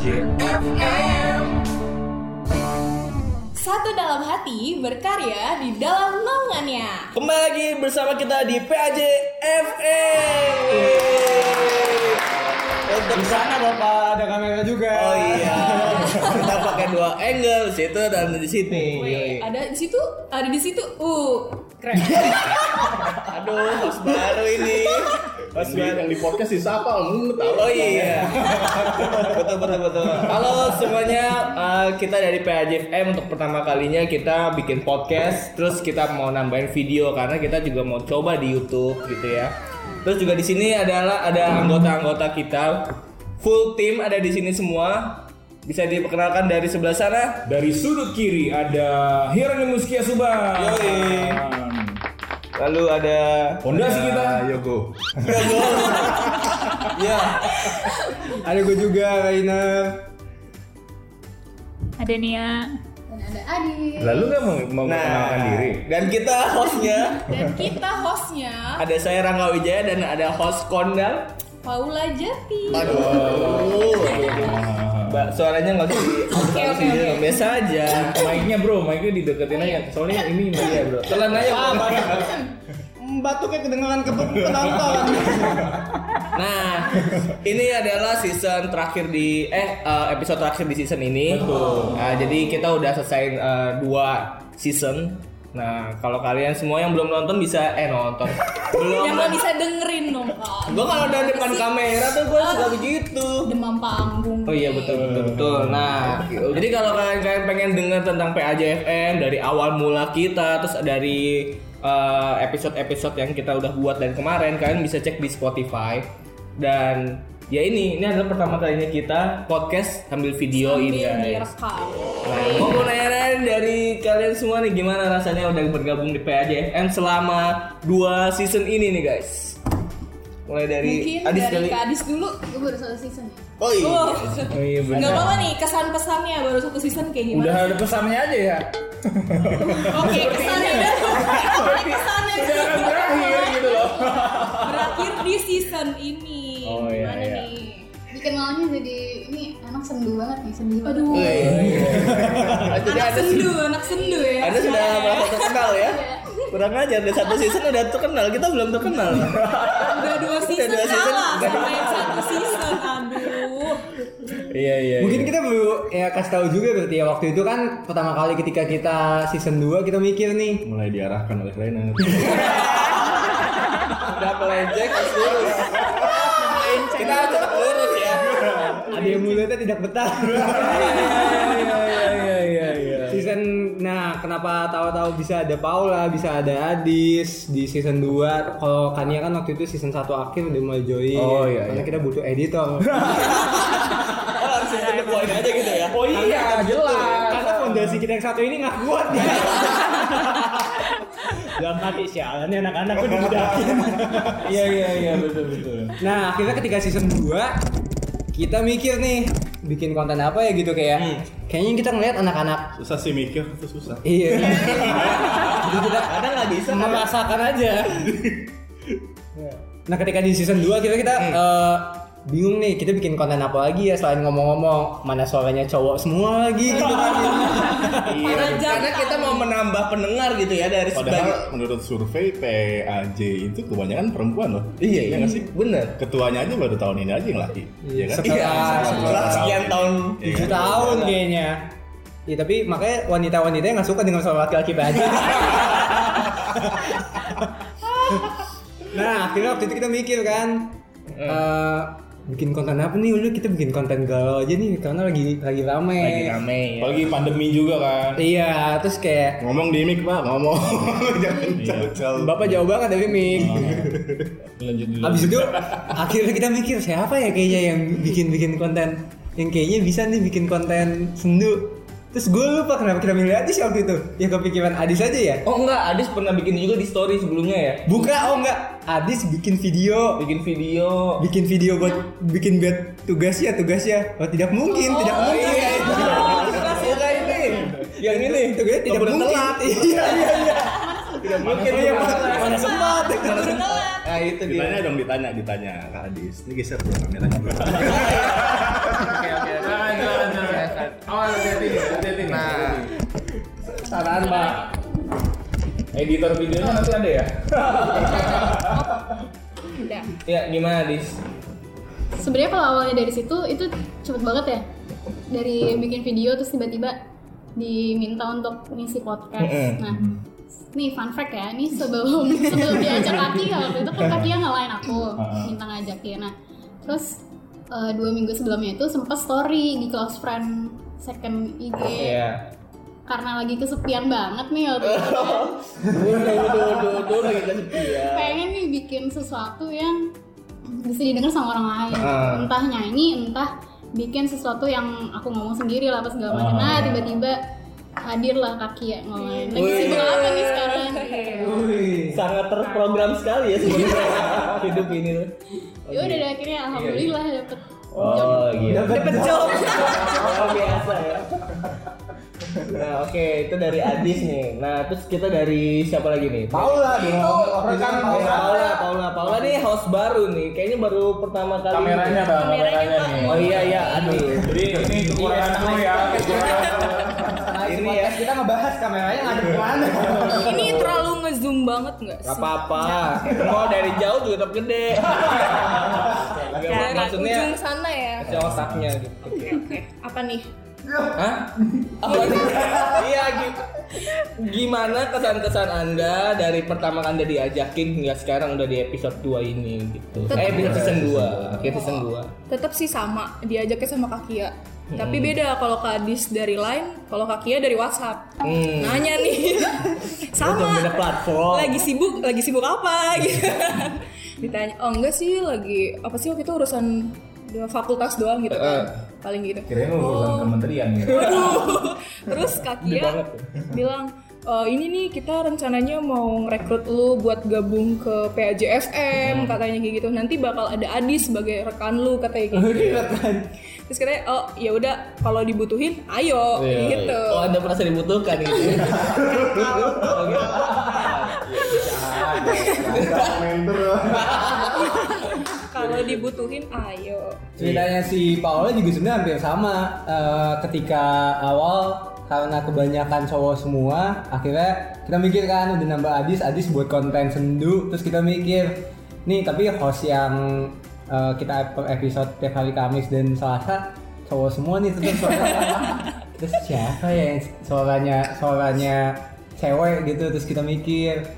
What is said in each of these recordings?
FM. Satu dalam hati berkarya di dalam naungannya. Kembali lagi bersama kita di PAJ FM. Untuk Di sana bapak ada kamera juga. Oh iya, kita pakai dua angle situ dan di sini. Wih, ada di situ, ada di situ. Uh, keren. Aduh, host baru ini. Host Yang di, baru. yang di podcast si siapa? Lu tahu? Oh iya. betul betul betul. Halo semuanya, eh, kita dari PAJFM untuk pertama kalinya kita bikin podcast, terus kita mau nambahin video karena kita juga mau coba di YouTube gitu ya. Terus juga di sini adalah ada anggota-anggota kita, full team ada di sini semua. Bisa diperkenalkan dari sebelah sana. Dari sudut kiri ada Hieronymus Kiasuba. Yoi. Lalu ada Fondasi kita. Yogo. ya Ada gue juga Rainer. Ada Nia. Dan ada Adi. Lalu nggak mau, mau memperkenalkan diri? dan kita hostnya Dan kita hostnya ada saya Rangga Wijaya dan ada host kondang Paula Jati. Aduh, Mbak, suaranya nggak usah di Oke, oke, oke. biasa aja. Mic-nya bro, mic-nya dideketin aja. Soalnya ini Mbak ya bro. Telan aja. Bro. Batuknya kedengeran ke penonton. Nah, ini adalah season terakhir di eh eh, episode terakhir di season ini. Betul. Nah, jadi kita udah selesai eh, dua season. Nah, kalau kalian semua yang belum nonton bisa eh nonton. Belum. Yang nggak bisa dengerin dong kak. Gue kalau udah depan kamera tuh gue suka begitu. Demam panggung. Oh iya betul betul betul. Nah, jadi kalau kalian kalian pengen dengar tentang PAJFM dari awal mula kita, terus dari eh, episode-episode yang kita udah buat dari kemarin, kalian bisa cek di Spotify. Dan ya ini, ini adalah pertama kalinya kita podcast sambil videoin Sambil guys. Nah, mau mau nanya dari kalian semua nih gimana rasanya udah bergabung di PAJFM selama dua season ini nih guys. Mulai dari Mungkin Adis dari kali. Kak Adis dulu. Gue baru satu season ya. Oh iya. Oh, Oh iya Nggak benar. apa-apa nih kesan pesannya baru satu season kayak gimana? Udah ada pesannya aja ya. Oke kesannya udah. Kesannya Udah akan berakhir gitu loh. berakhir di season ini. Oh, iya, Gimana iya. Dikenalnya jadi ini anak sendu banget nih sendu banget. Aduh. Oh, Jadi Anak ada sendu, anak sendu ya. Anda sudah merasa terkenal ya? Kurang aja ada satu season udah terkenal, kita belum terkenal. Udah dua season, dua season, kalah udah. sama yang satu season. Aduh. iya iya. Mungkin kita perlu ya kasih tahu juga berarti ya waktu itu kan pertama kali ketika kita season 2 kita mikir nih Mulai diarahkan oleh Rainer. udah melenceng terus lurus. kita. Ada yang mulutnya tidak betah. Iya iya iya iya. season nah kenapa tahu-tahu bisa ada Paula, bisa ada Adis di season 2. Kalau Kania kan waktu itu season 1 akhir udah mulai join. Oh, iya, Karena iya. kita butuh editor. Oh langsung ke poin aja gitu ya. Oh iya, jelas. Karena fondasi kita yang satu ini nggak kuat ya. Dalam hati sialan nih anak-anak gue dibudakin. Iya iya iya betul betul. Nah, akhirnya ketika season 2 kita mikir nih bikin konten apa ya gitu kayak Hmm. kayaknya kita ngeliat anak-anak Susah sih mikir, itu susah. iya jadi kita Kadang nggak bisa. merasakan aja nah ketika di season 2 kita kita eh, bingung nih kita bikin konten apa lagi ya selain ngomong-ngomong mana suaranya cowok semua lagi gitu kan Iya, Para karena jantan. kita mau menambah pendengar gitu ya dari sebagai Padahal menurut survei PAJ itu kebanyakan perempuan loh. Iya iya nggak sih? Bener. Ketuanya aja baru tahun ini aja yang laki. Iya kan? Setelah- Iya, setelah sekian tahun Iya tujuh tahun kayaknya Iya tapi makanya wanita-wanita yang nggak suka dengan suara laki-laki aja. nah akhirnya waktu itu kita mikir kan eh, bikin konten apa nih udah kita bikin konten galau aja nih karena lagi lagi rame. lagi rame ya. Apalagi pandemi juga kan. Iya terus kayak Ngomong di mic pak, ngomong. Jangan jauh-jauh. bapak jauh banget dari mic. Lanjut dulu. Habis itu akhirnya kita mikir siapa ya kayaknya yang bikin-bikin konten yang kayaknya bisa nih bikin konten sendu. Terus gue lupa kenapa kita milih Adis waktu itu. Yang kepikiran Adis aja ya. Oh enggak, Adis pernah bikin juga di story sebelumnya ya. Buka oh enggak. Adis bikin video. Bikin video. Bikin video buat bikin buat tugasnya tugasnya. Oh tidak mungkin, tidak Oh mungkin. iya itu. Bukan ini. Yang ini. Tugasnya tidak mungkin. telat. Iya iya iya. Tidak mungkin Oh iya, mana, sempat. Mana sempat. Nah itu dia. Ditanya dong, ditanya, ditanya Kak Adis. Ini geser dong kameranya. Oh, hati-hati. Nah. saran Pak. Editor videonya nanti ada ya? Udah. Ya gimana dis? Sebenarnya kalau awalnya dari situ itu cepet banget ya. Dari bikin video terus tiba-tiba diminta untuk ngisi podcast. Nah, nih fun fact ya, ini sebelum sebelum diajak Kaki waktu itu kan Kaki yang ngalahin aku, minta ngajakin. Nah, terus eh, dua minggu sebelumnya itu sempat story di close friend second IG Iya. karena lagi kesepian banget nih waktu itu. kan. Lagi kesepian. pengen nih bikin sesuatu yang bisa didengar sama orang lain Ah. entah nyanyi entah bikin sesuatu yang aku ngomong sendiri lah apa segala macam nah tiba-tiba hadirlah kaki ya ngomongin lagi Wih. sibuk apa nih sekarang. Sangat terprogram sekali ya sebenarnya hidup ini. ya udah akhirnya alhamdulillah dapet Oh gitu. Dapat job. Ya. Nah oke itu dari Adis nih. Nah terus kita dari siapa lagi nih? Paula dong. Orang kan Oh, Paula, Paula, Paula nih host baru nih. Kayaknya baru pertama kali. Kameranya bang, kameranya nih. Oh iya iya, aduh. Jadi ini kekurangan gue ya. Ini Ini ya. kita ngebahas kameranya ngadep ke mana? Ini terlalu ngezoom banget nggak sih? Apa-apa. Mau dari jauh juga tetap gede. Maksudnya ujung sana ya. kecil otaknya gitu. Oke, apa nih? Hah? Apa nih? Iya gitu. Gimana kesan-kesan Anda dari pertama Anda diajakin hingga sekarang udah di episode 2 ini gitu. Eh episode season 2, akhir season 2. Tetap sih sama, diajaknya sama Kakia. Tapi beda kalau Kadis dari Line, kalau Kakia dari WhatsApp. Hmm. Nanya nih. Sama. beda platform. Lagi sibuk, lagi sibuk apa gitu. Ditanya, "Oh, enggak sih, lagi apa sih waktu itu urusan fakultas doang gitu kan." Paling gitu. Kirain urusan kementerian gitu. Terus Kakia bilang "E, ini nih kita rencananya mau ngerekrut lu buat gabung ke PAJFM katanya kayak gitu. Nanti bakal ada Adi sebagai rekan lu katanya kayak gitu. terus katanya oh ya udah kalau dibutuhin ayo Iya, gitu. Iya. Oh, Anda merasa dibutuhkan gitu. Kalau dibutuhin ayo Ceritanya si Paula juga sebenarnya hampir sama. Eh, ketika awal karena kebanyakan cowok semua, akhirnya kita mikir kan udah nambah Adis, Adis buat konten sendu, terus kita mikir nih tapi host yang eh, kita episode tiap hari Kamis dan Selasa cowok semua nih suaranya. terus siapa ya suaranya suaranya cewek gitu terus kita mikir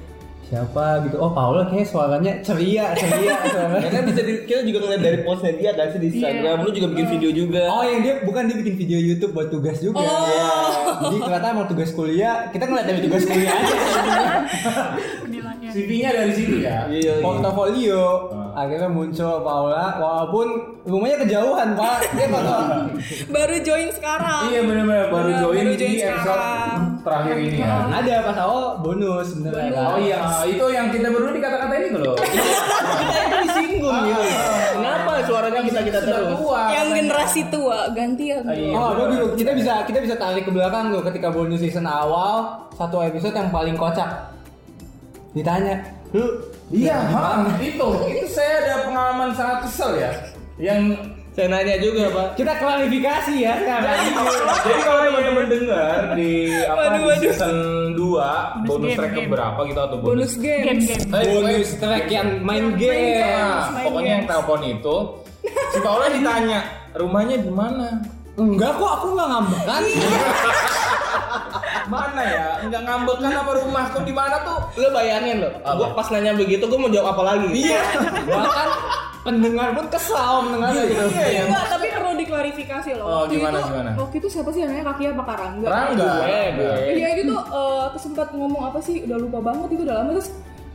siapa gitu oh Paula kayak suaranya ceria ceria suaranya Ya kan bisa di, kita juga ngeliat dari postnya dia kan sih di Instagram, lu juga bikin video juga. Oh yang dia bukan dia bikin video YouTube buat tugas juga. Jadi ternyata mau tugas kuliah, kita ngeliat dari tugas kuliah aja. CV-nya dari situ ya. Iya, iya. Portofolio. Akhirnya muncul Paula, walaupun rumahnya kejauhan pak. Dia baru join sekarang Iya benar-benar baru join baru di join episode sekarang. Terakhir ini ya. Ada pas awal bonus sebenarnya. kan. Oh iya, itu yang kita berdua dikata-kata ini loh. kita itu disinggung gitu. Kenapa suaranya kita kita terus? tua. yang generasi tua gantian Iya. Oh, aduh, gitu. kita bisa kita bisa tarik ke belakang tuh ketika bonus season awal satu episode yang paling kocak. Ditanya, lu Iya, ha, itu itu saya ada pengalaman sangat kesel ya. Yang Saya nanya juga, Pak. kita klarifikasi ya sekarang. jadi kalau teman-teman dengar di apa Waduh, di waduh. season 2 bonus track berapa gitu atau bonus, bonus games Eh, bonus track yang main game. Nah, Main pokoknya yang telepon itu si Paula ditanya rumahnya di mana? Enggak kok aku nggak ngambek kan. Mana ya? Enggak ngambekan apa rumahku di mana tuh? Lu bayangin lo, gua pas nanya begitu gua mau jawab apa lagi? Iya. Bahkan pendengar pun kesal mendengar gitu. Iya ya. Enggak, tapi perlu diklarifikasi loh. Oh, Waktu gimana, itu, gimana? Waktu itu siapa sih namanya kaki apa Karangga? Gue, gue. Iya itu eh, terus sempat ngomong apa sih? Udah lupa banget itu udah lama terus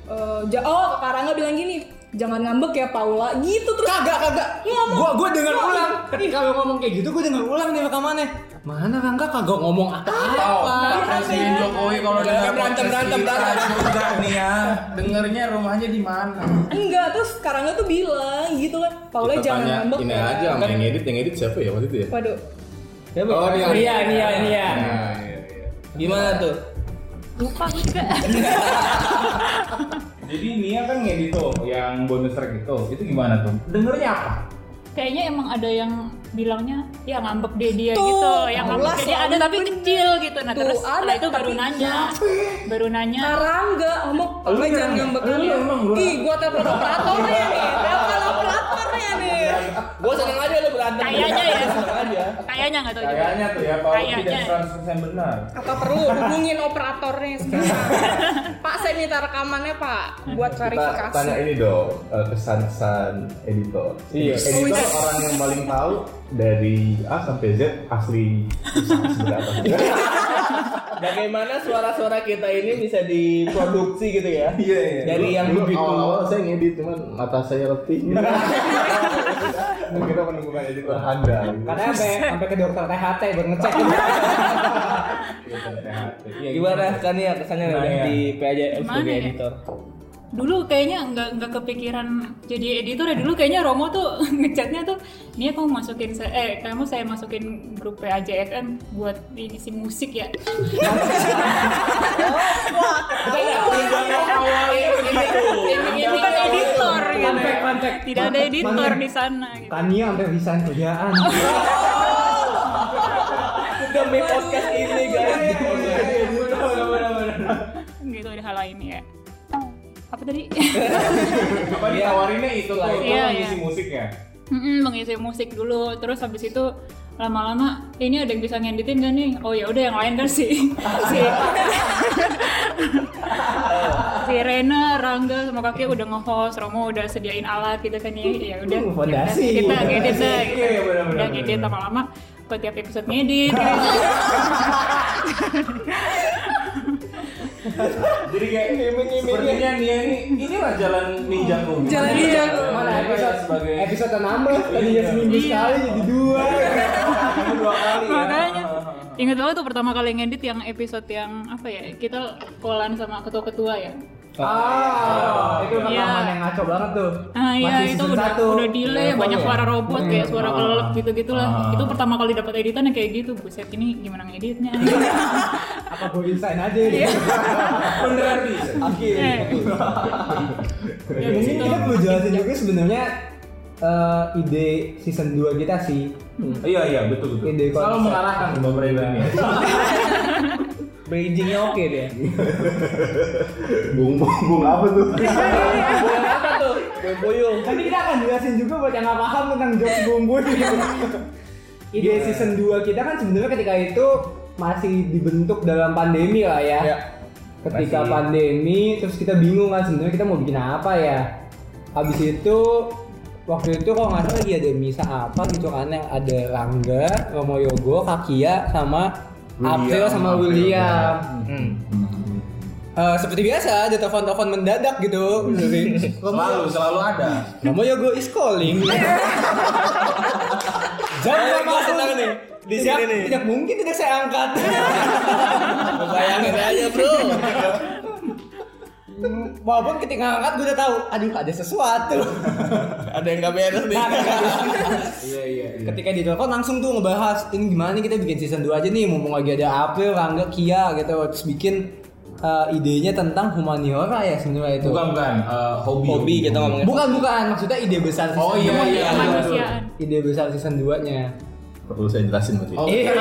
eh, ja- oh Karangga bilang gini, jangan ngambek ya Paula gitu terus Kagak kagak. Ngomong. Gua gua dengar Ngomong. ulang. Ketika lu ngomong kayak gitu gua dengar ulang nih rekamannya. Mana Rangga kagak ngomong Oh, apa-apa. Presiden Jokowi kalau Jangan dengar berantem, berantem, berantem. juga nih ya, dengernya rumahnya di mana? enggak terus Karangga tuh bilang gitu kan Paula Kita jangan ngambek ini ya. aja sama yang edit, yang edit siapa ya waktu itu ya? Waduh. Oh, dia. Iya iya iya. Iya, iya. Gimana tuh? Lupa juga. Jadi Nia kan ngedit tuh yang bonus track itu, itu gimana tuh? Dengernya apa? kayaknya emang ada yang bilangnya ya ngambek dia dia Tuh, gitu yang ngambek dia ada tapi bener. kecil gitu nah Tuh, terus ada, itu baru nanya baru nanya Karangga, ngomong apa jangan ngambek lu emang Ih, gua telepon operatornya nih, nih. Gue seneng aja lu berantem. Kayaknya ya. Kayaknya nggak tahu juga Kayaknya tuh ya kalau tidak 100% benar. Apa perlu hubungin operatornya sekarang? Pak, saya minta rekamannya Pak, buat Kita verifikasi. tanya ini dong eh, kesan-kesan editor. Iya. Editor Oh, iya. orang yang paling tahu dari A sampai Z asli sebenarnya. Bagaimana suara-suara kita ini bisa diproduksi gitu ya? Iya, iya. Dari yang begitu. awal-awal saya ngedit cuman mata saya letih. Kita menemukan editor handal. Karena sampai sampai ke dokter THT buat ngecek. Gimana kan ya kesannya udah di PAJM sebagai editor? Dulu kayaknya nggak nggak kepikiran jadi editor ya dulu kayaknya Romo tuh ngechatnya tuh ini kamu masukin saya eh kamu saya masukin grup PAJFM buat ini si musik ya editor gitu tidak ada editor di sana. Tania sampai resign kerjaan. Demi podcast ini guys. gitu ada hal lain ya apa tadi Apa ditawarinnya itu tuh, itu Iya, mengisi iya. musiknya. Mm-mm, mengisi musik dulu terus habis itu lama-lama ini ada yang bisa ngeditin gak nih oh ya udah yang lain kan si si si Rena Rangga sama kakek udah nge-host Romo udah sediain alat gitu kan ya ya udah Uh, fondasi. kita ngedit dah gitu. Iya, iya, benar, benar, udah ngedit lama-lama buat tiap episode ngedit gitu. Jadi kayak sepertinya Nia ini inilah jalan ninjaku. Jalan ninjaku. Mana episode sebagai episode nambah tadinya seminggu Iya. sekali jadi dua. dua kali ya. makanya ingat banget tuh pertama kali ngedit yang episode yang apa ya kita kolan sama ketua-ketua ya Ah, itu Iya. Ngaco banget tuh. Ah iya Masih itu udah satu. udah delay Level banyak ya? suara robot kayak suara kelelep gitu gitulah. Ah. Itu pertama kali dapat editan yang kayak gitu. Buset ini gimana ngeditnya? Apa gue resign aja gitu. Beneran bisa. Di Ini situ. kita perlu jelasin juga sebenarnya eh, ide season 2 kita sih. Iya iya betul betul. Ide Selalu Bapak Ibu ini. Bridgingnya oke deh. Bung bung apa tuh? Boyong. Nanti kita akan jelasin juga buat yang nggak paham tentang jokes bumbu. Ide season 2 kita kan sebenarnya ketika itu masih dibentuk dalam pandemi lah ya. Ya. Ketika Masih- pandemi terus kita bingung kan sebenarnya kita mau bikin apa ya. Habis itu waktu itu kalau nggak salah lagi ada misa apa gitu kan yang ada Rangga, Romo Yogo, Kakia sama April sama William. Hmm. Eh, seperti biasa ada telepon-telepon mendadak gitu Selalu selalu ada. Romo Yogo is calling. Berapa gua senang nih di sini nih. tidak mungkin tidak saya angkat. Bayangin aja bro. Walaupun ketika angkat gue udah tahu, aduh ada sesuatu. Ada yang gak beres nih. Iya iya iya. ketika di telepon langsung tuh ngebahas ini gimana nih kita bikin season 2 aja nih mumpung lagi ada April, Rangga, Kia gitu terus bikin eh, idenya tentang humaniora ya sebenarnya itu. Bukan bukan eh, hobi. Hobi kita ngomongin. Bukan bukan maksudnya ide besar season Oh, iya, dua. iya, Kemanusiaan. Ide besar season 2-nya. Perlu saya jelasin berarti. Oh, Iya.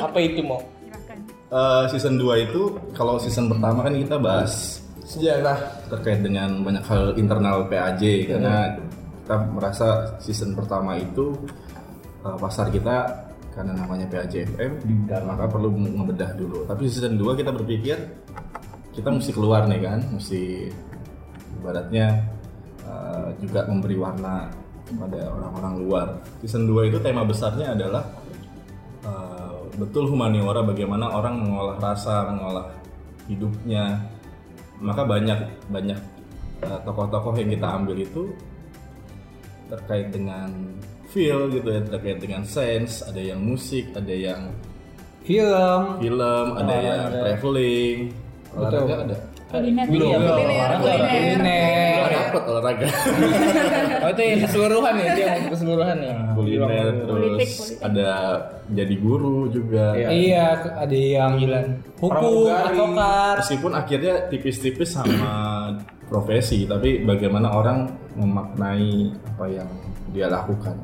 Apa itu mau? Silakan. Eh, season 2 itu kalau season pertama kan kita bahas sejarah terkait dengan banyak hal internal PAJ karena kita merasa season pertama itu eh, pasar kita karena namanya PAJ FM maka perlu ngebedah dulu. Tapi season 2 kita berpikir kita mesti keluar nih kan, mesti ibaratnya eh, juga memberi warna kepada orang-orang luar. Season 2 itu tema besarnya adalah uh, betul humaniora bagaimana orang mengolah rasa, mengolah hidupnya. Maka banyak banyak uh, tokoh-tokoh yang kita ambil itu terkait dengan feel gitu ya, terkait dengan sense, ada yang musik, ada yang Film. film, ada yang traveling, olahraga ada. kuliner Iya, kuliner. Dapat olahraga. Oh itu yang keseluruhan ya, dia yang keseluruhan ya. Kuliner terus Politik, politik. ada jadi guru juga. Iya. Iya, ada yang hukum, advokat. Meskipun akhirnya tipis-tipis sama profesi, tapi bagaimana orang memaknai apa yang dia lakukan.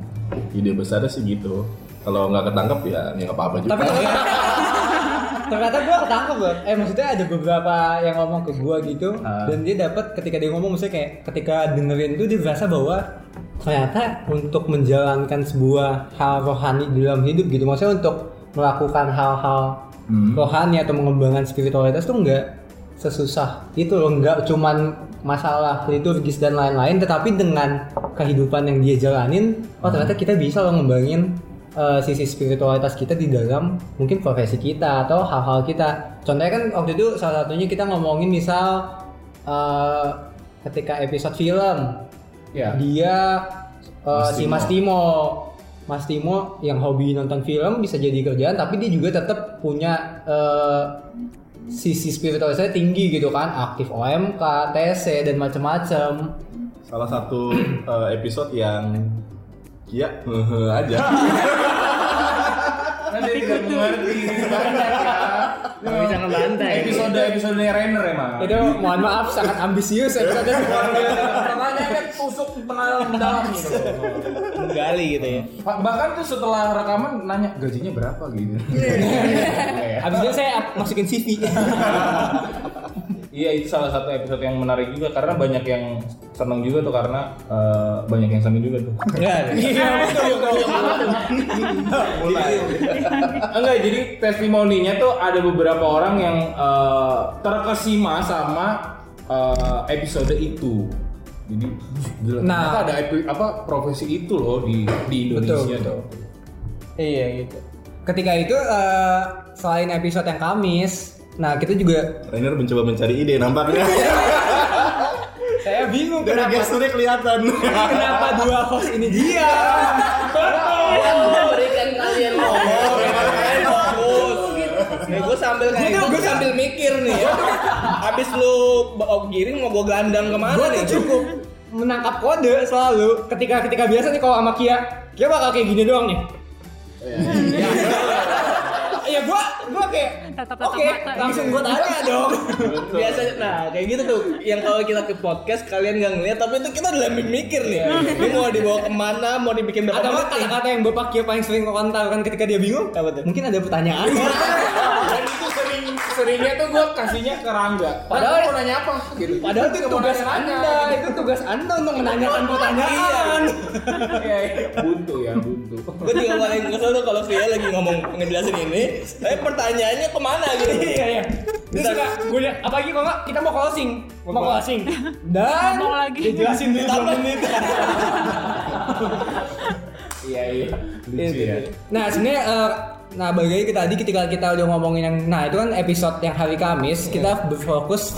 Ide besarnya sih gitu. Kalau nggak ketangkep ya ya nggak apa-apa juga. Tapi ternyata, ternyata gue ketangkep loh. Eh maksudnya ada beberapa yang ngomong ke gue gitu, dan dia dapat ketika dia ngomong, maksudnya kayak ketika dengerin itu dia berasa bahwa ternyata untuk menjalankan sebuah hal rohani di dalam hidup gitu, maksudnya untuk melakukan hal-hal rohani atau mengembangkan spiritualitas tuh enggak sesusah itu loh nggak cuman masalah liturgis dan lain-lain tetapi dengan kehidupan yang dia jalanin oh ternyata kita bisa loh ngembangin uh, sisi spiritualitas kita di dalam mungkin profesi kita atau hal-hal kita contohnya kan waktu itu salah satunya kita ngomongin misal uh, ketika episode film Ya. dia uh, Mas si. Mas Timo Mas Timo yang hobi nonton film bisa jadi kerjaan tapi dia juga tetap punya uh, sisi spiritualitasnya tinggi gitu kan aktif OMK, TC dan macam-macam Salah satu eh, episode yang Kia aja. Nanti tidak mengerti banyak ya. Nggak bisa ngebantai. Episode episode Rainer emang. itu mohon maaf sangat ambisius episode Makanya kan tusuk pengalaman dalam gitu. Menggali gitu ya. Bahkan tuh setelah rekaman nanya gajinya berapa gitu. abis itu saya masukin CV Iya itu salah satu episode yang menarik juga karena banyak yang seneng juga tuh karena eh, banyak yang sambil juga tuh. Iya. Enggak, jadi testimoninya tuh ada beberapa orang yang eh, terkesima sama eh, episode itu. Jadi gila, Nah. ternyata ada epi- apa profesi itu loh di di Indonesia Betul, tuh. Iya gitu. ketika itu eh, selain episode yang Kamis nah kita juga Rainer mencoba mencari ide nampaknya. saya bingung Dari kenapa gesturnya kelihatan. kenapa dua host ini dia Memberikan kalian ngomong. Nih gue sambil kayak Gua tuh- gue sambil mikir nih ya. Abis lu bawa giring mau gue gandang ke mana gue nih? cukup menangkap kode selalu ketika ketika biasa nih kalau sama Kia Kia bakal kayak gini doang nih Iya gua gua kayak oke mata. langsung gua tanya dong Biasa, nah kayak gitu tuh. Yang kalau kita ke podcast kalian nggak ngeliat, tapi itu kita udah mikir nih. Ini mau dibawa ke mana, mau dibikin berapa atau kata-kata yang bapak Kia paling sering lontarkan ketika dia bingung Apa tuh? mungkin ada pertanyaan Dan itu seringnya tuh gue kasihnya ke Rangga. Padahal- Padahal mau nanya apa gitu. padahal itu Mau tugas anda itu tugas anda untuk menanyakan pertanyaan Iya, iya. buntu ya buntu. Gue juga paling kesel tuh kalau Via lagi ngomong ngejelasin ini, tapi pertanyaannya ke mana gitu? iya iya Terus suka gue liat apalagi kalau nggak kita mau closing mau closing dan Ngomong lagi. dijelasin dulu dua menit Iya iya. Lucu ya. Nah sebenarnya eh, nah lagi ke tadi ketika kita udah ngomongin yang nah itu kan episode yang hari Kamis kita berfokus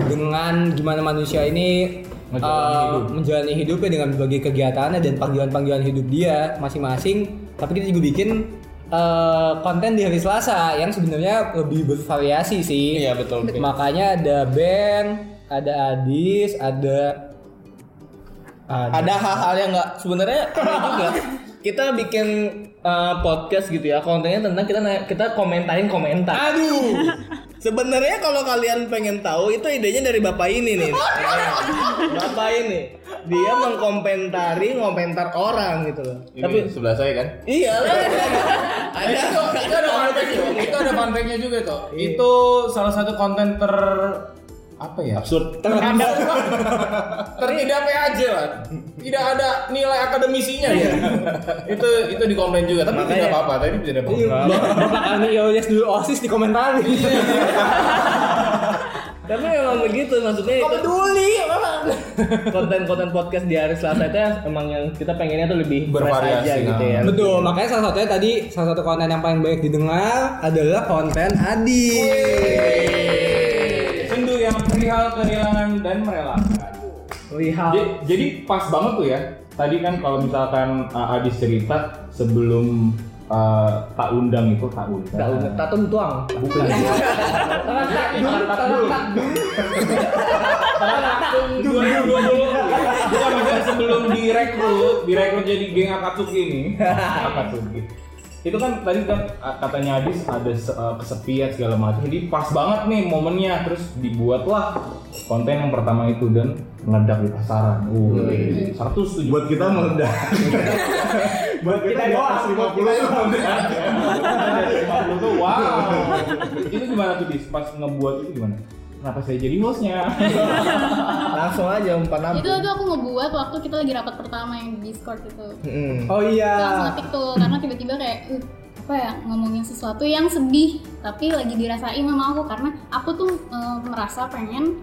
dengan gimana manusia ini Menjalani eh, hidup. menjalani hidupnya dengan berbagai kegiatannya dan panggilan-panggilan hidup dia masing-masing. Tapi kita juga bikin eh, konten di hari Selasa yang sebenarnya lebih bervariasi sih. Iya, betul. Makanya ada band, ada Adis, ada Ada hal-hal yang nggak sebenarnya juga. Kita bikin uh, podcast gitu ya, kontennya tentang kita kita komentarin komentar. Aduh. Sebenarnya kalau kalian pengen tahu itu idenya dari bapak ini nih. bapak ini dia mengkomentari komentar orang gitu loh. Ini Tapi sebelah saya kan. iya lah. ada itu, itu ada juga. Itu ada juga tuh. Itu salah satu konten ter apa ya? Absurd. Tertidak PAJ lah. Tidak ada nilai akademisinya ya. itu itu di komplain juga, tapi Makanya- tidak apa-apa, tapi tidak apa-apa. Bapak kami Ilyas dulu OSIS di komentari. Tapi memang begitu maksudnya itu peduli konten-konten podcast di hari Selasa itu emang yang kita pengennya tuh lebih Bervariasi, aja gitu ya. Betul, makanya salah satunya tadi salah satu konten yang paling banyak didengar adalah konten Adi. Perihal kehilangan dan merelakan. Lihat. Jadi, jadi pas banget tuh ya. Tadi kan kalau misalkan uh, Adis cerita sebelum eh, tak undang itu tak undang. Tak tak tuang. Bukan. Dulu dulu dulu. Bukan sebelum direkrut, direkrut jadi geng Akatsuki ini. Akatsuki. Itu kan tadi kan uh, katanya Adis ada uh, kesepian segala macam. Jadi pas banget nih momennya terus dibuatlah konten yang pertama itu dan meledak di pasaran. Uh, 107 Buat kita meledak. Buat kita di atas 50 itu meledak. dari 50 tuh wow. itu gimana tuh Dis? Pas ngebuat itu gimana? Kenapa saya jadi hostnya? Langsung aja umpan itu lambung. tuh aku ngebuat waktu kita lagi rapat pertama yang di Discord itu Mm. Oh iya. Kita langsung ngetik tuh karena tiba-tiba kayak "Uh, apa ya ngomongin sesuatu yang sedih tapi lagi dirasain sama aku karena aku tuh eh, merasa pengen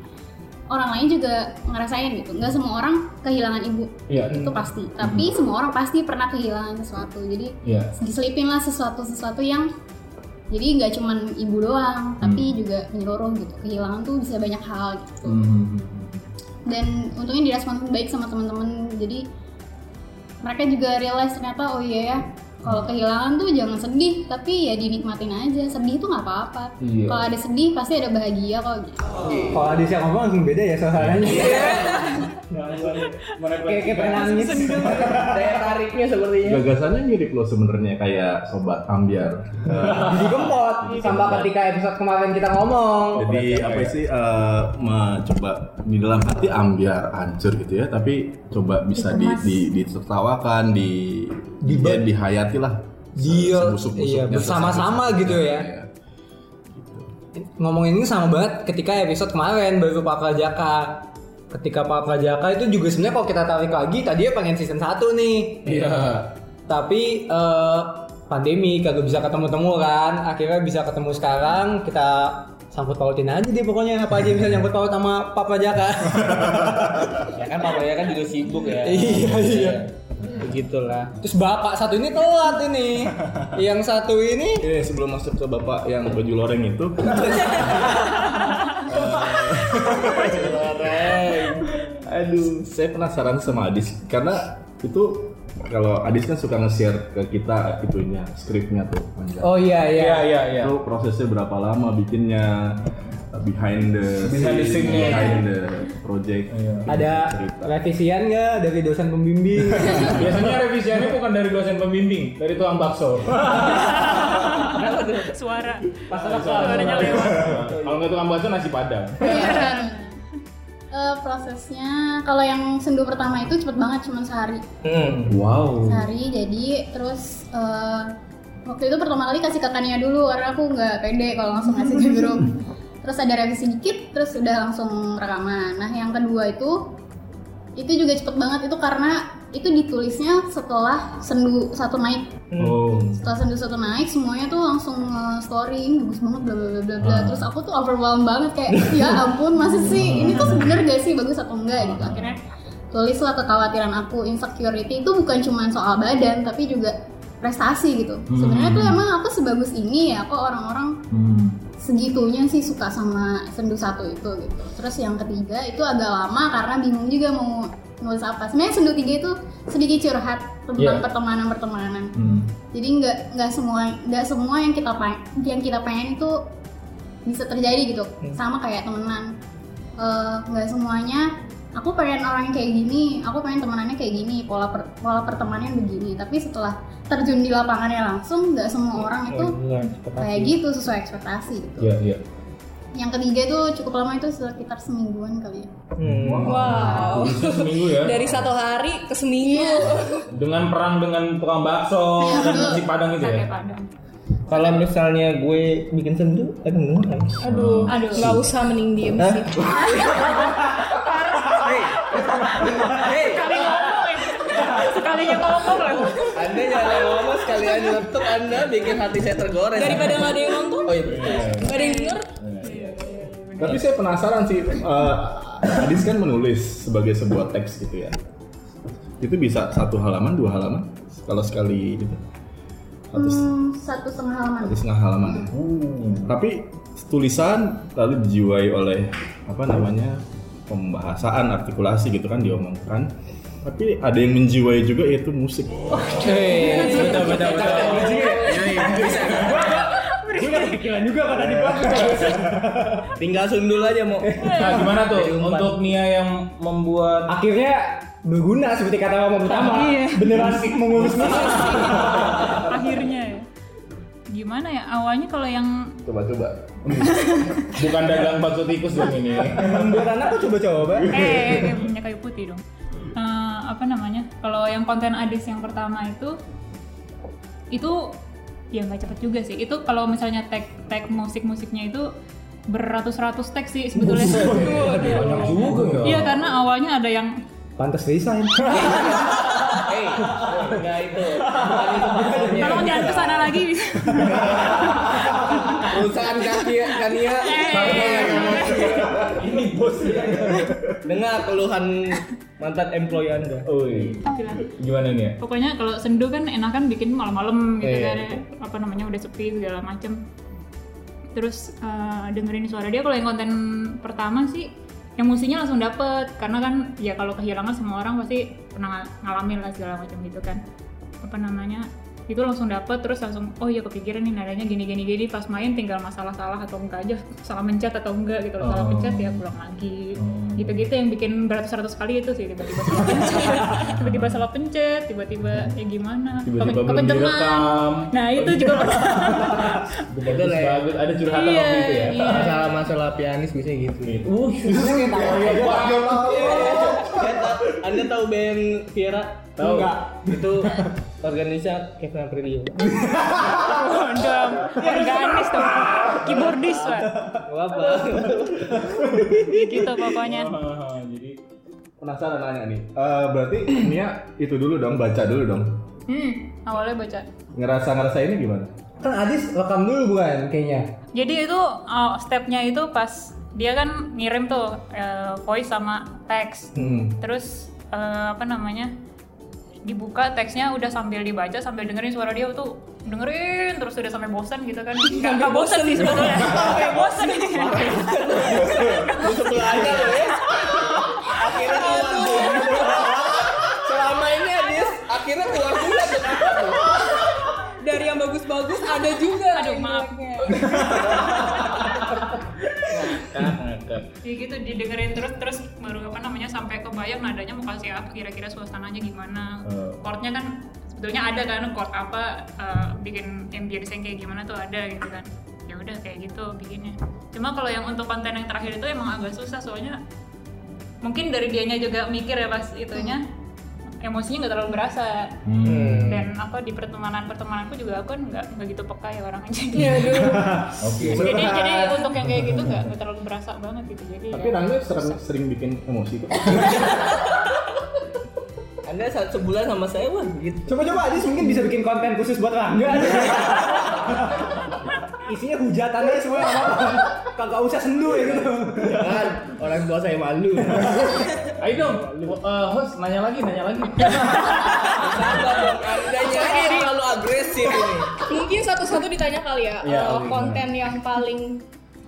orang lain juga ngerasain gitu nggak semua orang kehilangan ibu Iya. itu pasti tapi semua orang pasti pernah kehilangan sesuatu jadi Iya. diselipin lah sesuatu sesuatu yang jadi nggak cuman ibu doang tapi juga menyeluruh gitu. Kehilangan tuh bisa banyak hal gitu. Hmm. dan untungnya direspon baik sama teman-teman. Jadi mereka juga realize ternyata oh iya ya kalau kehilangan tuh jangan sedih tapi ya dinikmatin aja sedih tuh nggak apa-apa Iya. kalau ada sedih pasti ada bahagia kok gitu Kalau Adis yang ngomong langsung beda ya suasananya. Kayak kayak pengen nangis. Daya tariknya sepertinya. Gagasannya mirip loh sebenarnya kayak sobat ambiar. Jadi gempot sama ketika episode kemarin kita ngomong. Jadi apa sih eh, mencoba di dalam hati ambiar hancur gitu ya, tapi coba bisa di, di, ditertawakan, di di ya, dihayati lah. Dia iya, bersama-sama gitu ya. Iya. Ngomongin ini sama banget ketika episode kemarin baru Pak Prajaka. Ketika Pak Prajaka itu juga sebenarnya kalau kita tarik lagi tadinya pengen season 1 nih. Iya. Tapi eh, pandemi kagak bisa ketemu-temu kan. Akhirnya bisa ketemu sekarang kita sangkut pautin aja deh pokoknya apa aja yang bisa nyangkut paut sama Pak Prajaka. Ya kan Pak Boya kan juga sibuk ya. Iya, iya. Begitulah. Terus bapak satu ini telat ini. yang satu ini Ini sebelum masuk ke bapak yang baju loreng itu, aduh, saya penasaran sama Adis karena itu kalau Adis kan suka nge-share ke kita itunya skripnya tuh panjang. Oh iya iya. Iya iya iya. Itu prosesnya berapa lama bikinnya behind the Behind the scene-nya. behind the project. Ada cerita. revisian nggak dari dosen pembimbing? Biasanya revisiannya bukan dari dosen pembimbing, dari tukang bakso. Suara. Suaranya Suaranya lewat. Kalau nggak tukang bakso nasi padang. Eh, prosesnya kalau yang sendu pertama itu cepet banget cuma sehari Hmm. Wow. sehari jadi terus eh, waktu itu pertama kali kasih ke Kania dulu karena aku nggak pede kalau langsung ngasih ke grup terus ada revisi dikit terus udah langsung rekaman nah yang kedua itu itu juga cepet banget itu karena itu ditulisnya setelah sendu satu naik. Oh. setelah sendu satu naik semuanya tuh langsung story ini bagus banget bla bla bla bla bla. Terus aku tuh overwhelmed banget kayak ya ampun masa sih ini tuh bener gak sih bagus atau enggak? Gitu. Akhirnya tulislah kekhawatiran aku insecurity itu bukan cuma soal badan tapi juga prestasi gitu. Sebenarnya tuh emang aku sebagus ini ya kok orang-orang Hmm. Segitunya sih suka sama sendu satu itu gitu. Terus yang ketiga itu agak lama karena bingung juga mau nulis apa. Sebenarnya sendu tiga itu sedikit curhat tentang Iya. pertemanan pertemanan Hmm. jadi nggak nggak semua nggak semua yang kita pengen yang kita pengen itu bisa terjadi gitu. Sama kayak temenan. Eh, nggak semuanya aku pengen orang yang kayak gini aku pengen temenannya kayak gini pola per- pola pertemanannya begini tapi setelah terjun di lapangannya langsung nggak semua orang itu kayak gitu sesuai ekspektasi gitu Iya iya. yang ketiga itu cukup lama itu sekitar semingguan kali ya Wow. Tulisnya seminggu ya. Dari satu hari ke seminggu. Dengan perang dengan tukang bakso dan nasi padang itu ya. Padang. Kalau misalnya gue bikin sendu, aduh. Aduh, Aduh. nggak usah mending diem sih. Sekali ngomong ya. Sekalinya ngomong loh. Anda jangan ngomong sekalian nyetuk Anda bikin hati saya tergores. Daripada nggak ada yang nonton, Oh iya. nggak ada yang denger. Tapi saya penasaran sih, eh, Adis kan menulis sebagai sebuah teks gitu ya. Itu bisa satu halaman, dua halaman, kalau sekali gitu. Satu, Hmm, satu setengah halaman satu setengah halaman ya. Tapi tulisan lalu dijiwai oleh apa namanya pembahasan, artikulasi gitu kan diomongkan. Tapi ada yang menjiwai juga yaitu musik. Hei, betul betul betul. Gue gak kepikiran juga kan tadi. Tinggal sundul aja mau. Nah, gimana tuh untuk Nia yang membuat Akhirnya berguna seperti kata mama pertama. Beneran mengurus musik. akhirnya ya gimana ya awalnya kalau yang Coba-coba. bukan dagang bakso tikus dong ini. Membuat anak tuh coba-coba. eh, eh punya kayu putih dong Eh, apa namanya kalau yang konten adis yang pertama itu itu ya nggak cepet juga sih itu kalau misalnya tag tag musik musiknya itu beratus-ratus tag sih sebetulnya Banyak juga ya. iya karena awalnya ada yang Pantes desain. Hei, enggak itu. Bukan itu maksudnya. tolong jangan ke sana lagi Perusahaan kaki Kania. ini bos ya. Dengar keluhan mantan employee Anda. Oi. Gimana nih? ya? pokoknya kalau sendu kan enakan bikin malam-malam gitu Iya. kan apa namanya udah sepi segala macem terus eh, dengerin suara dia kalau yang konten pertama sih emosinya langsung dapet karena kan ya kalau kehilangan semua orang pasti pernah ng- ngalamin lah segala macam gitu kan apa namanya itu langsung dapet terus langsung oh iya kepikiran nih nadanya gini gini gini pas main tinggal masalah salah atau enggak aja salah mencet atau enggak gitu loh salah Oh. mencet ya pulang lagi gitu gitu yang bikin beratus-ratus kali itu sih tiba-tiba salah pencet tiba-tiba salah pencet tiba-tiba ya gimana Tiba-tiba belum direkam. nah itu juga Bagus lah ya. bagus. Ada curhatan Iya, waktu itu ya. iya. Masalah-masalah pianis biasanya gitu. Uh, Anda tahu band Viera? Tahu. Enggak. Itu organisasi Kevin Aprilio. Kondom organis tuh keyboardis pak Gak apa. gitu pokoknya Ah, jadi Penasaran nanya nih. Eh, berarti Nia itu dulu dong, baca dulu dong. hmm awalnya baca Ngerasa ngerasa ini gimana? Kan Adis rekam dulu bukan kayaknya. jadi itu uh, stepnya itu pas dia kan ngirim tuh uh, voice sama teks Hmm. terus uh, apa namanya dibuka teksnya udah sambil dibaca sambil dengerin suara dia tuh dengerin terus udah sampai bosan gitu kan nggak nggak bosan sih sebetulnya sampai bosan aja loh ya. Akhirnya keluar. Selama ini Adis, akhirnya keluar juga dari yang bagus-bagus ada juga Aduh, maaf. Ya gitu didengerin terus terus baru apa namanya sampai kebayang nadanya mau kasih apa kira-kira suasananya gimana. Eh. chordnya kan sebetulnya ada kan chord apa eh, bikin ambience yang kayak gimana tuh ada gitu kan. Ya udah kayak gitu bikinnya. Cuma kalau yang untuk konten yang terakhir itu emang agak susah soalnya mungkin dari dianya juga mikir ya pas itunya emosinya nggak terlalu berasa Hmm. dan apa di pertemanan pertemananku juga aku kan nggak nggak gitu peka ya orangnya jadi Iya, aduh. Oke. jadi jadi untuk yang kayak gitu nggak nggak terlalu berasa banget gitu jadi Tapi ya. Rangga sering, sering bikin emosi kok. Anda saat sebulan sama saya wah gitu. Coba-coba Adis mungkin bisa bikin konten khusus buat Rangga. Isinya hujatannya semua nggak apa-apa. Kagak usah sendu ya gitu. Jangan orang tua saya malu. Ayo dong, eh, host nanya lagi, nanya lagi. Sabar dong, Andanya terlalu agresif ini. mungkin satu-satu ditanya kali ya, Iya, eh, oke, konten yang paling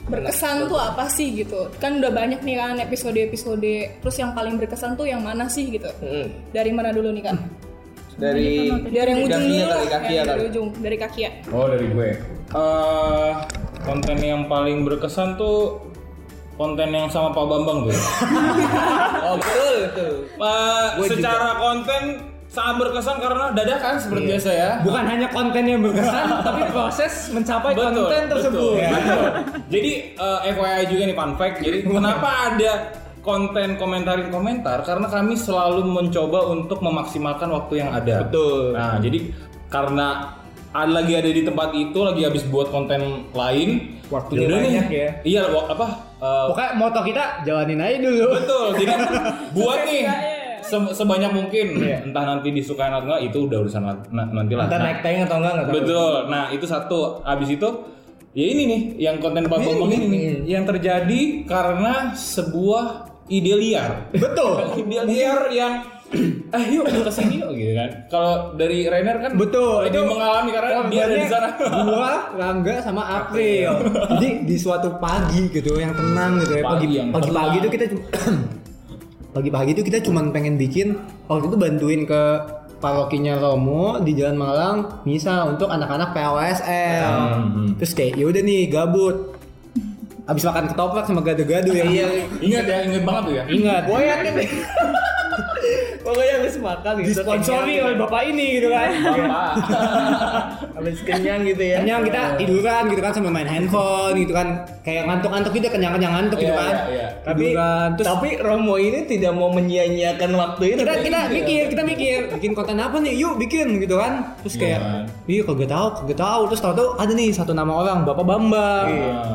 berkesan tuh apa sih gitu kan udah banyak nih kan episode-episode terus yang paling berkesan tuh yang mana sih gitu Hmm. dari mana dulu nih kan Dari dari yang ujung dulu kali, Kakia Ya, dari ujung dari kaki ya Oh dari gue. Eh konten yang paling berkesan tuh konten yang sama Pak Bambang tuh. Oh betul betul. Eh, secara konten sangat berkesan karena dadakan seperti biasa ya. Bukan hanya konten yang berkesan, tapi proses mencapai konten tersebut. betul, betul. Jadi eh, FYI juga nih fun fact. Jadi kenapa ada konten komentarin komentar? Karena kami selalu mencoba untuk memaksimalkan waktu yang ada. Betul. Nah, jadi karena lagi ada di tempat itu lagi habis buat konten lain Waktunya yaudah nih. banyak ya. iya apa eh, Pokoknya moto kita jalanin aja dulu. betul jadi buat nih se- sebanyak mungkin entah nanti disukai atau enggak itu udah urusan na- na- nanti lah Kita Nah, naik tank atau enggak enggak tahu. Betul. Nah, itu satu. Habis itu ya ini nih yang konten Pak Bambang ini nih yang terjadi karena sebuah ide liar. Betul. ide liar yang eh yuk kita ke sini yuk gitu kan. Kalau dari Rainer kan Betul, itu mengalami karena dia ada di sana. Gua, Rangga sama April. Jadi di suatu pagi gitu yang tenang gitu ya. Pagi pagi-pagi itu kita cuma pagi-pagi itu kita cuman pengen bikin waktu itu bantuin ke parokinya Romo di Jalan Malang misa untuk anak-anak PAWSL. Terus kayak ya udah nih gabut. Abis makan ketoprak sama gado-gado ya. Iya. Ingat ya, ingat banget tuh ya. Ingat. Gue yakin. Pokoknya habis makan gitu. Disponsori oleh bapak ini gitu kan. Bapak. Habis kenyang gitu ya. Kenyang kita tiduran gitu kan sambil main handphone gitu kan. Kayak ngantuk-ngantuk gitu kenyang-kenyang ngantuk gitu Iya, kan. iya, iya. Terus Tapi Romo ini tidak mau menyia-nyiakan waktu itu. kita kita mikir kita mikir bikin konten apa nih yuk bikin gitu kan terus kayak iya kagak tahu kagak tahu terus tahu tuh ada nih satu nama orang bapak bambang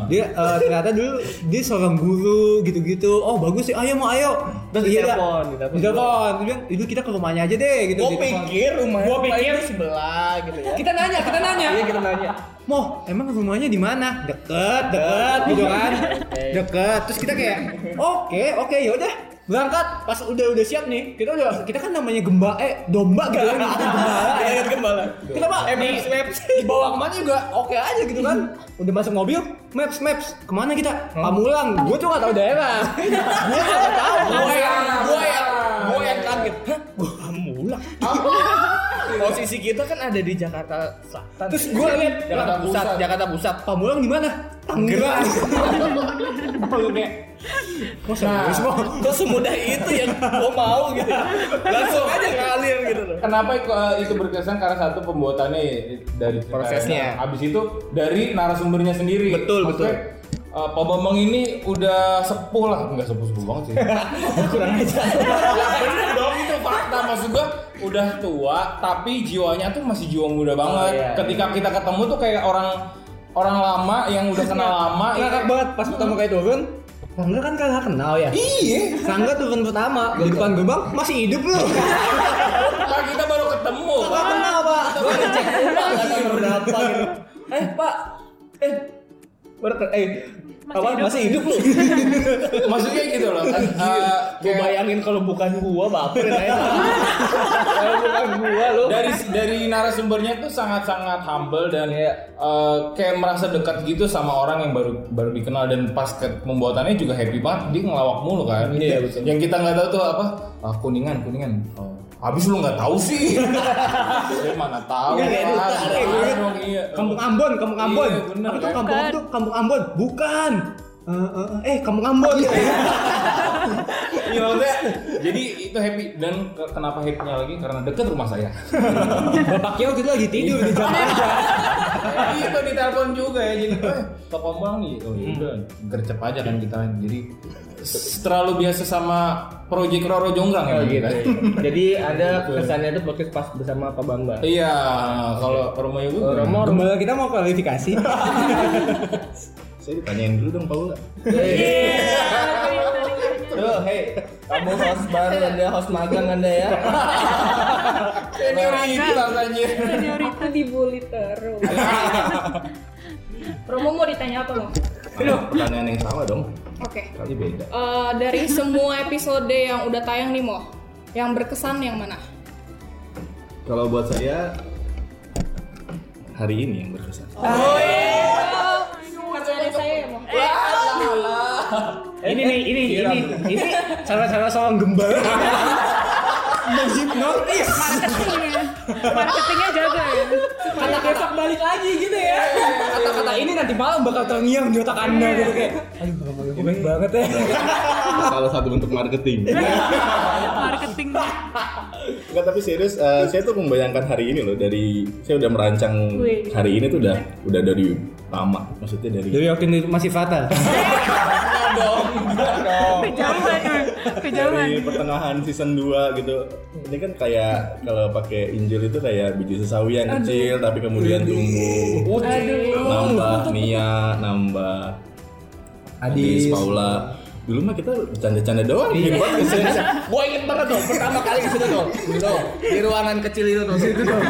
dia eh, ternyata dulu dia seorang guru gitu gitu oh bagus sih ayo mau ayo Terus iya dah. ditelepon, ditelepon. ditelepon dia bilang itu kita ke rumahnya aja deh gitu Gue ditelepon. pikir rumahnya Gua pikir- sebelah gitu ya. kita nanya kita nanya Iya kita nanya. Moh, emang rumahnya di mana? Deket, deket gitu kan. Deket. Terus kita kayak, oke, oke, ya udah berangkat pas udah udah siap nih kita udah kita kan namanya gemba eh domba gitu kan gembala ya gembala. kita pak di, dibawa ke mana juga oke aja gitu kan udah masuk mobil maps maps ke mana kita Pamulang gue tuh gak tahu daerah gue gak tahu Gue yang gue? Pamulang. Posisi kita kan ada di Jakarta Selatan. terus gue lihat Jakarta Pusat, Jakarta Pusat. Pamulang di mana Tangerang Gue kayak serius mau Kok semudah itu yang gue mau gitu. Langsung aja ngalir gitu loh. Kenapa itu berkesan karena satu pembuatannya dari. Prosesnya. Habis itu dari narasumbernya sendiri. Betul, Maksudnya, uh, Pak Bambang ini udah sepuh lah, enggak sepuh-sepuh banget sih. Kurang aja. ya bener dong fakta maksud gua udah tua tapi jiwanya tuh masih jiwa muda banget. iya. Ketika kita ketemu tuh kayak orang orang lama yang udah kenal lama. ngakak banget pas pertama kali turun Rangga kan kagak kenal ya Iya. Rangga turun pertama di depan gerbang masih hidup lu Pak kita baru ketemu. Gak kenal pak ngecek rumah kan berapa gitu. Eh Pak, eh eh apa masih hidup lu? Maksudnya gitu loh. kan, uh, Gue kayak- bayangin kalau bukan gua baperin aja. Kalau bukan gua lu. dari dari narasumbernya tuh sangat-sangat humble dan Iya. eh, kayak merasa dekat gitu sama orang yang baru baru dikenal dan pas ke pembuatannya juga happy banget dia ngelawak mulu kan Iya, betul. yang kita nggak tahu tuh apa Ah, kuningan kuningan oh. Habis lu nggak tahu sih. Saya mana tahu Ada apa dong, iya. Kampung Ambon, Kampung Ambon. Iya, bener, Apa tuh kan? kampung apa tuh? Kampung Ambon? Bukan Eh, eh, eh, Kampung Ambon Iya, maksudnya, jadi itu happy. Dan ke- kenapa happy-nya lagi? Karena deket rumah saya. Bapak Kiau gitu lagi tidur di jam kerja itu ditelepon juga ya. Jadi eh toko bang nih oh ya udah. Gercep aja kan kita. Jadi terlalu biasa sama project Roro Jonggrang ya Oh, gitu. gitu. Jadi ada kesannya itu podcast pas bersama Pak Bambang. Iya, kalau Romo Yogo Romo Gembala kita mau klarifikasi Saya ditanyain dulu dong Paula. Tuh, hey, kamu host baru anda host magang anda ya. senioritas anjir. Seniorita dibully terus. Romo mau ditanya apa lo? Pertanyaan yang sama dong. Oke. Kali beda. Eh, dari semua episode yang udah tayang nih mo, yang berkesan yang mana? Kalau buat saya hari ini yang berkesan. Pertanyaan Ini nih, ini, ini Ini cara-cara seorang gembala Menghipnotis. Marketingnya. Jaga ya. Kata besok balik lagi gitu ya. Kata-kata ini nanti malam bakal terngiang di otak anda gitu kayak Aduh gue baik banget. Ya. Salah satu bentuk marketing. Marketing. Enggak tapi serius, eh, saya tuh membayangkan hari ini loh dari saya udah merancang hari ini tuh udah udah dari lama, maksudnya dari Jadi waktu masih fatal Kejauhan. Kejauhan. dari pertengahan season 2 gitu. Ini kan kayak kalau pakai Injil itu kayak biji sesawi yang kecil tapi kemudian tumbuh. Nambah Nia, nambah Adis, Adis. Paula. Dulu mah kita bercanda-canda doang. Iya. Gue inget banget tuh pertama kali ke situ tuh. Tuh, di ruangan kecil itu tuh. Situ tuh.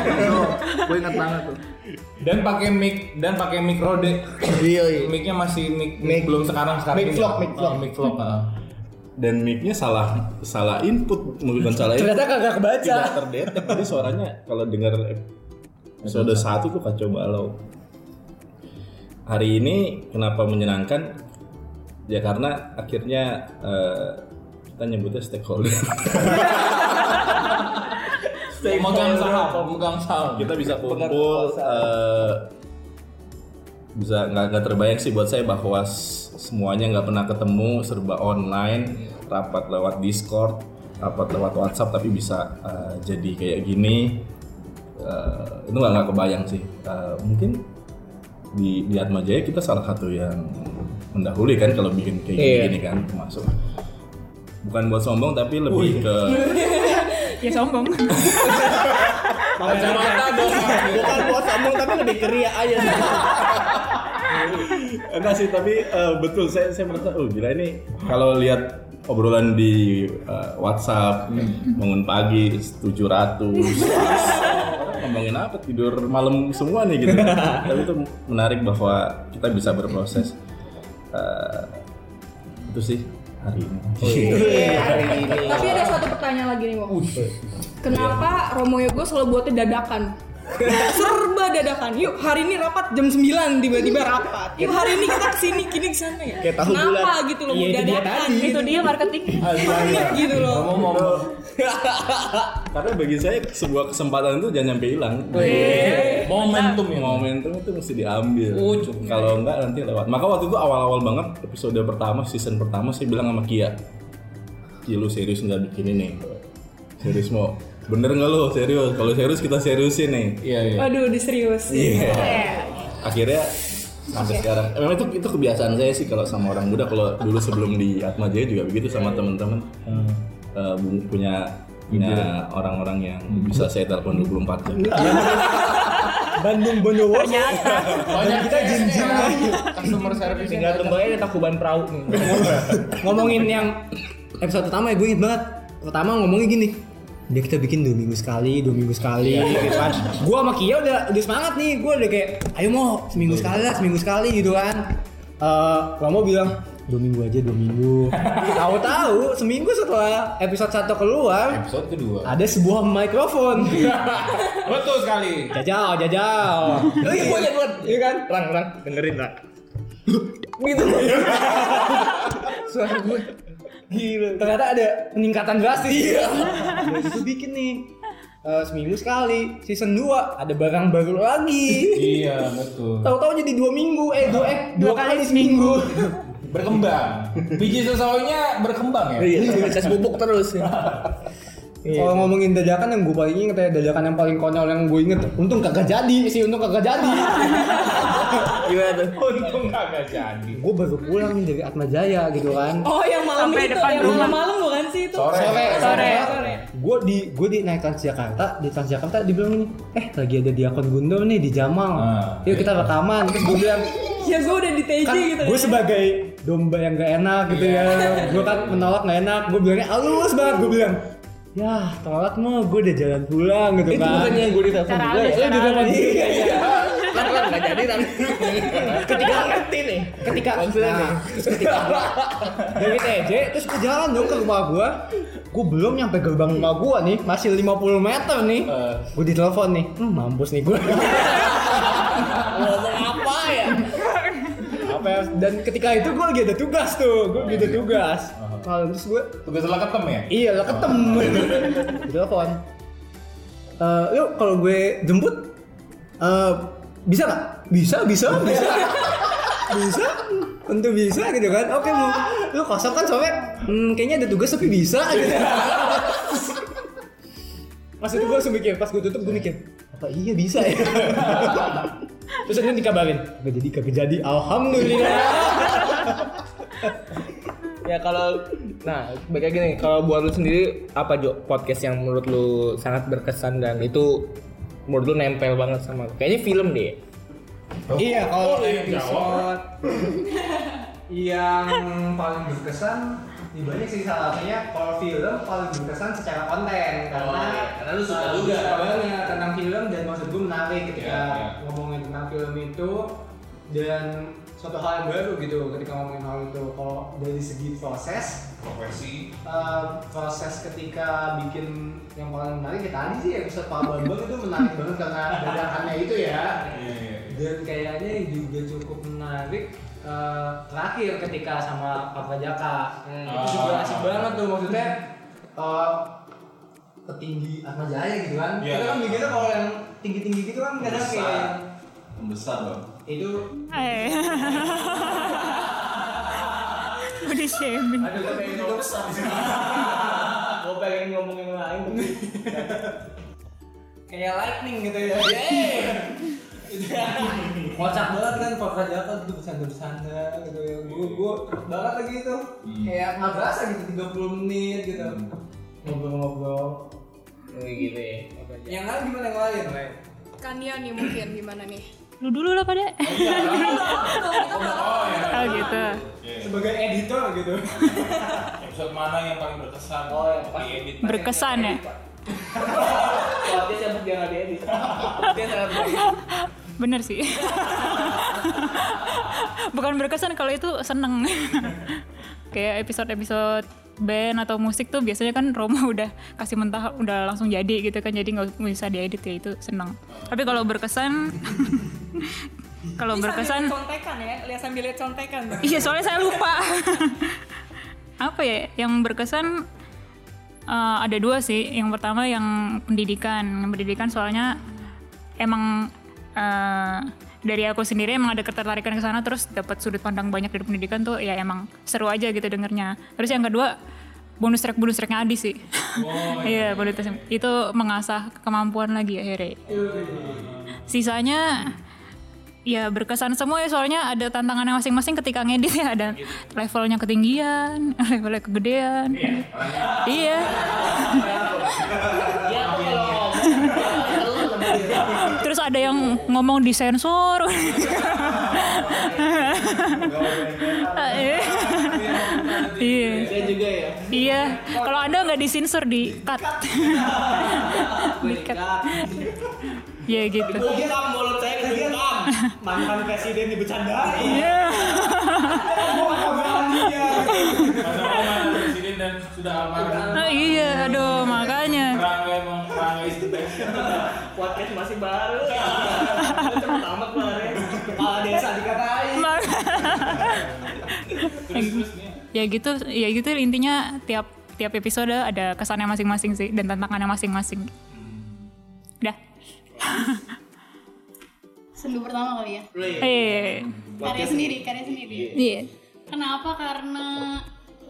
Gue inget banget tuh. Dan pakai mic dan pakai mic Rode. Iya, iya. Mic-nya masih mic, Mic- belum sekarang sekarang. mic vlog, mic vlog. Oh, mic vlog. Dan mic-nya salah salah input, bukan salah input. Ternyata kagak kebaca tidak terdetek jadi suaranya kalau dengar episode satu tuh kacau balau hari ini kenapa menyenangkan ya karena akhirnya eh, kita nyebutnya stakeholder Pemegang saham, pemegang saham. kita bisa kumpul eh, bisa nggak nggak terbayang sih buat saya bahwa semuanya nggak pernah ketemu serba online rapat lewat Discord rapat lewat WhatsApp tapi bisa eh, jadi kayak gini. Eh, itu nggak nggak kebayang sih. Eh, mungkin di di Atma Jaya kita salah satu yang mendahului kan kalau bikin kayak Iya. gini kan termasuk. Bukan buat sombong tapi lebih ke Ya sombong. Kacamata dong. Bukan buat sambung tapi lebih keria aja sih. Enggak sih, tapi eh, betul saya saya merasa oh gila ini kalau lihat obrolan di eh, WhatsApp bangun pagi 700 ngomongin apa tidur malam semua nih gitu. tapi itu menarik bahwa kita bisa berproses Eh, itu sih hari ini. Tapi ada satu pertanyaan lagi nih, Mo. Kenapa Romo Yogo selalu buatnya dadakan? Serba dadakan. Yuk hari ini rapat jam 9 tiba-tiba rapat. Yuk hari ini kita ke sini kini ke sana ya. Kayak tahu Kenapa bulat. gitu loh Iya, itu dia dadakan tadi. gitu Itu dia marketing. Gitu loh. Karena bagi saya sebuah kesempatan itu jangan sampai hilang. Momentum ya. Momentum itu mesti diambil. Oh, Kalau enggak nanti lewat. Maka waktu itu awal-awal banget episode pertama season pertama saya bilang sama Kia, Ki lu serius nggak bikin ini? Serius mau? Bener nggak lu serius? Kalau serius kita seriusin nih. Iya, iya. Aduh, diserius. Iya. Akhirnya sampai sekarang. Eh, Memang itu itu kebiasaan saya sih kalau sama orang muda. Kalau dulu sebelum di Atma Jaya juga begitu sama teman-teman. Eh, bu- punya punya orang-orang yang bisa saya telepon 24 jam. Bandung Bondowoso Banyak kita jinjin Customer service Tinggal tunggu aja takuban perahu nih. ngomongin yang episode pertama ya gue inget banget pertama ngomongnya gini dia kita bikin dua minggu sekali dua minggu sekali gitu kan. Gue sama Kia udah udah semangat nih. Gue udah kayak ayo mau seminggu sekali lah seminggu sekali gitu kan. Eh Romo bilang dua minggu aja dua minggu. Tahu-tahu seminggu setelah episode satu keluar Episode kedua. ada sebuah mikrofon. Betul sekali. jajal jajal. Oh iya, gue buat. iya kan? Rang, rang, dengerin rang. Gitu. suara gue gila. Ternyata ada peningkatan drastis. Iya. Itu bikin nih. Eh, seminggu sekali. Season 2 ada barang baru lagi. Iya, betul. tahu-tahu jadi dua minggu. Eh dua eh dua kali seminggu. Berkembang. Biji sesuaunya berkembang ya. Iya, tes bubuk terus. kalau ngomongin dadakan yang gue paling inget ya dadakan yang paling konyol yang gue inget untung kagak jadi sih untung kagak jadi Gimana tuh? Untung kagak jadi. gue baru pulang dari Atma Jaya gitu kan Oh, yang malam Sampai itu, depan yang rumah. malam-malam bukan sih itu? Sore. Sore. gue di gue di naik Transjakarta di Transjakarta dibilang ini eh lagi ada diakon Gundor nih di Jamal Ah, yuk kita rekaman terus gue bilang Ya gue udah di TJ kan gitu. gue sebagai domba yang gak enak gitu ya gue kan menolak gak enak gue bilangnya halus banget gue bilang ya tolak mah gue udah jalan pulang gitu Itu kan bukannya yang gue ditelepon juga ya? cara di telepon halus. iya, iya. Kan kan nggak jadi kan. Ketika ngerti nih. ketika Maksudnya nah, nih. terus ketika dari TJ terus ke jalan dong ke rumah gue gue belum nyampe gerbang rumah gue nih masih 50 meter nih gue ditelepon nih hmm, mampus nih gue Ngomong apa ya? apa ya dan ketika itu gue lagi ada tugas tuh gue lagi ada tugas Lalu terus gue Tugas lah ketemu ya. Iya lah ketemu. Telepon. Eh, yuk kalau gue jemput eh bisa nggak? Bisa, bisa, bisa. bisa. Tentu bisa gitu kan. Oke, mau lu kosong kan soalnya hmm, kayaknya ada tugas tapi bisa gitu. Pas itu gue langsung mikir, pas gue tutup gue mikir, apa iya bisa ya? Terus akhirnya dikabarin, gak jadi, kagak jadi, alhamdulillah. Ya kalau nah baik lagi nih kalau buat lu sendiri apa Jo podcast yang menurut lu sangat berkesan dan itu menurut lu nempel banget sama lu? kayaknya film deh. Iya, kalau Oh, iya, episode yang paling berkesan di banyak sih salah satunya kalau film paling berkesan secara konten karena Oh, iya. Karena lu suka uh, juga. suka banget tentang film dan maksud gue menarik ketika Iya, iya. ngomongin tentang film itu dan suatu hal yang baru gitu ketika ngomongin hal itu kalau dari segi proses Profesi. uh, proses ketika bikin yang paling menarik ya tadi sih episode Pak Bambang itu menarik banget karena dadakannya itu ya Iya, iya. dan kayaknya juga cukup menarik eh, terakhir ketika sama Pak Prajaka Hmm. itu juga asik banget tuh maksudnya eh, petinggi Atma Jaya gitu kan Iya. kita kan mikirnya kalau yang tinggi-tinggi gitu kan kadang kayak Besar. Membesar dong. Itu Eh. Body shaming. aduh gue pengen besar Gue pengen ngomong yang lain. kayak lightning gitu ya kocak banget kan Pak Prajaka tuh bersanda-bersanda gitu ya gue gue banget lagi itu kayak nggak berasa gitu 30 menit gitu ngobrol-ngobrol Kayak gitu ya. yang lain gimana yang lain Kania nih mungkin gimana nih? Lu dulu lah pada. Oh gitu. sebagai editor gitu Episode mana yang paling berkesan? Oh, yang di edit? Berkesan ya. Siapa dia nggak diedit. Dia sangat baik. Bener sih. Bukan berkesan kalau itu seneng. Kayak episode-episode band atau musik tuh biasanya kan Roma udah kasih mentah udah langsung jadi gitu kan jadi nggak bisa diedit ya itu seneng. Tapi kalau berkesan kalau berkesan contekan ya, lihat sambil lihat contekan. Iya soalnya saya lupa. Apa ya yang berkesan eh, ada dua sih. Yang pertama yang pendidikan. Yang pendidikan soalnya emang eh, dari aku sendiri emang ada ketertarikan ke sana terus dapat sudut pandang banyak dari pendidikan tuh ya emang seru aja gitu dengernya. Terus yang kedua bonus track bonus tracknya Adi sih. Iya bonus track itu mengasah kemampuan lagi akhirnya. Sisanya ya berkesan semua ya soalnya ada tantangannya masing-masing ketika ngedit ya ada levelnya ketinggian, levelnya kegedean. Iya. Dia. Terus ada yang ngomong di sensor. Iya. Ya. Iya. Kalau Anda nggak disensor di cut. di cut. Iya gitu. Bungkam mulut saya kebungkam. mantan presiden dibecandai Iya. Masa presiden dan sudah almarhum. Nah, iya, aduh makanya. Rangga emang Rangga the best. Podcast masih baru. Cepet amat kemarin. kepala desa dikatain Terus ya gitu, ya gitu intinya tiap tiap episode ada kesannya masing-masing sih dan tantangannya masing-masing. Sendu pertama kali ya. Eh. Karya sendiri, karya sendiri. Iya. Kenapa? Karena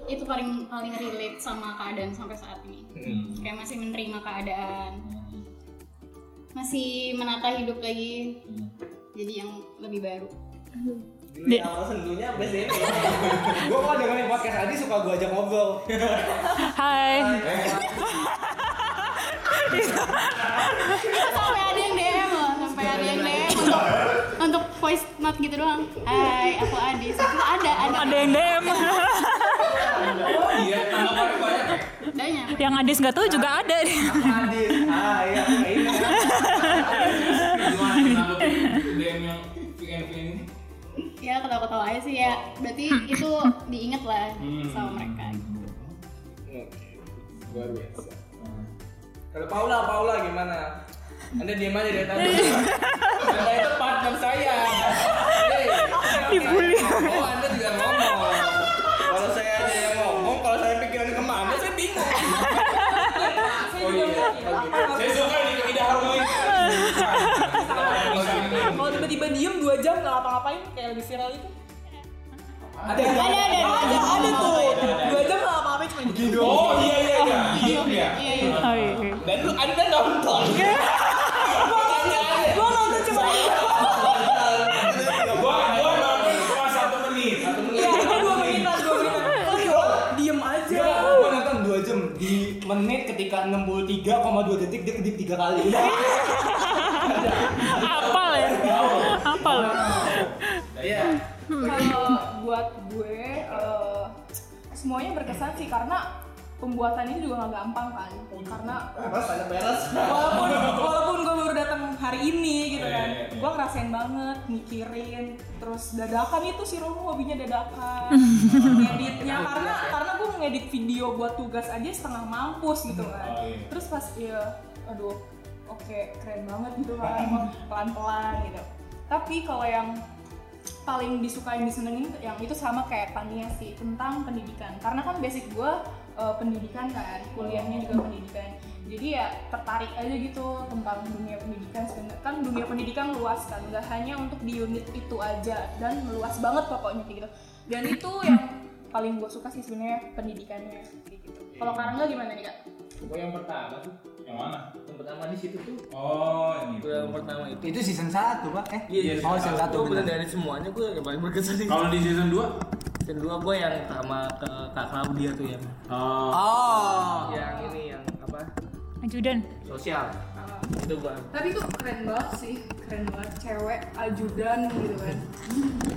itu paling paling relate sama keadaan sampai saat ini. Kayak masih menerima keadaan. Masih menata hidup lagi. Jadi yang lebih baru. Di- Awal sendunya sampai sini. gue kalau dengerin podcast Adi suka gue ajak ngobrol Hai. Sampai ada yang DM loh, sampai ada yang DM untuk untuk voice note gitu doang. Hai, aku Adis. Itu ada, ada. Ada yang DM. Oh iya, tanggapannya banyak ya. Banyak. yang Adis nggak tahu juga ada. Adis ah iya ini DM yang VN ini? Ya ketawa-ketawa aja sih ya. Berarti itu diinget lah sama mereka. luar biasa kalau Paula Paula gimana? Anda diem aja dari tadi. Anda itu partner saya. Hei, Dibully. oh anda juga ngomong. Kalau saya aja yang ngomong kalau saya pikiran ke mana saya bingung. Oh iya. Saya suka ini tidak harmonis. Kalau tiba-tiba diem 2 jam nggak ngapa-ngapain kayak lebih viral itu. ada Ada ada. Ada ada tuh. 2 jam Oh iya iya iya. Iya iya. Iya, iya. Oh, iya. dan lu anda nonton Gua nonton cuma Gua gua nonton cuma satu menit. Satu menit. Iya, itu 2 menitan, 2 menitan. Oh, iya, diem aja. gue nonton 2 jam di menit ketika 63,2 detik dia kedip 3 kali Apal ya? Apal. iya Kalau buat gue eh, semuanya berkesan sih karena pembuatan ini juga nggak gampang kan. Karena beres ada beres. walaupun walaupun gue baru datang hari ini gitu kan gue ngerasain banget mikirin terus dadakan itu si Romo hobinya dadakan. Ngeditnya karena karena gue ngedit video buat tugas aja setengah mampus gitu kan. terus pas ya aduh oke keren banget gitu kan pelan pelan gitu. Tapi kalau yang paling disukain disenengin yang itu sama kayak Tania sih tentang pendidikan. Karena kan basic gue uh, pendidikan kan kuliahnya juga pendidikan. Jadi ya tertarik aja gitu tentang dunia pendidikan sebenarnya kan dunia pendidikan luas kan nggak hanya untuk di unit itu aja dan luas banget pokoknya kayak gitu. Dan itu yang paling gue suka sih sebenarnya pendidikannya kayak gitu. Kalau Karangga gimana nih kak? Pokoknya yang pertama tuh yang mana? Yang pertama di situ tuh. Oh, ini. Yang pertama itu. Itu season 1, Pak. Eh, Iya, iya. oh season 1 Gue bener dari semuanya gue yang paling berkesan itu. Kalau di season 2? Season 2 gue yang sama ke Kak Claudia tuh yang Oh. Oh. yang ini yang apa? Ajudan. Sosial. Itu gue. tapi itu keren banget sih keren banget cewek ajudan gitu kan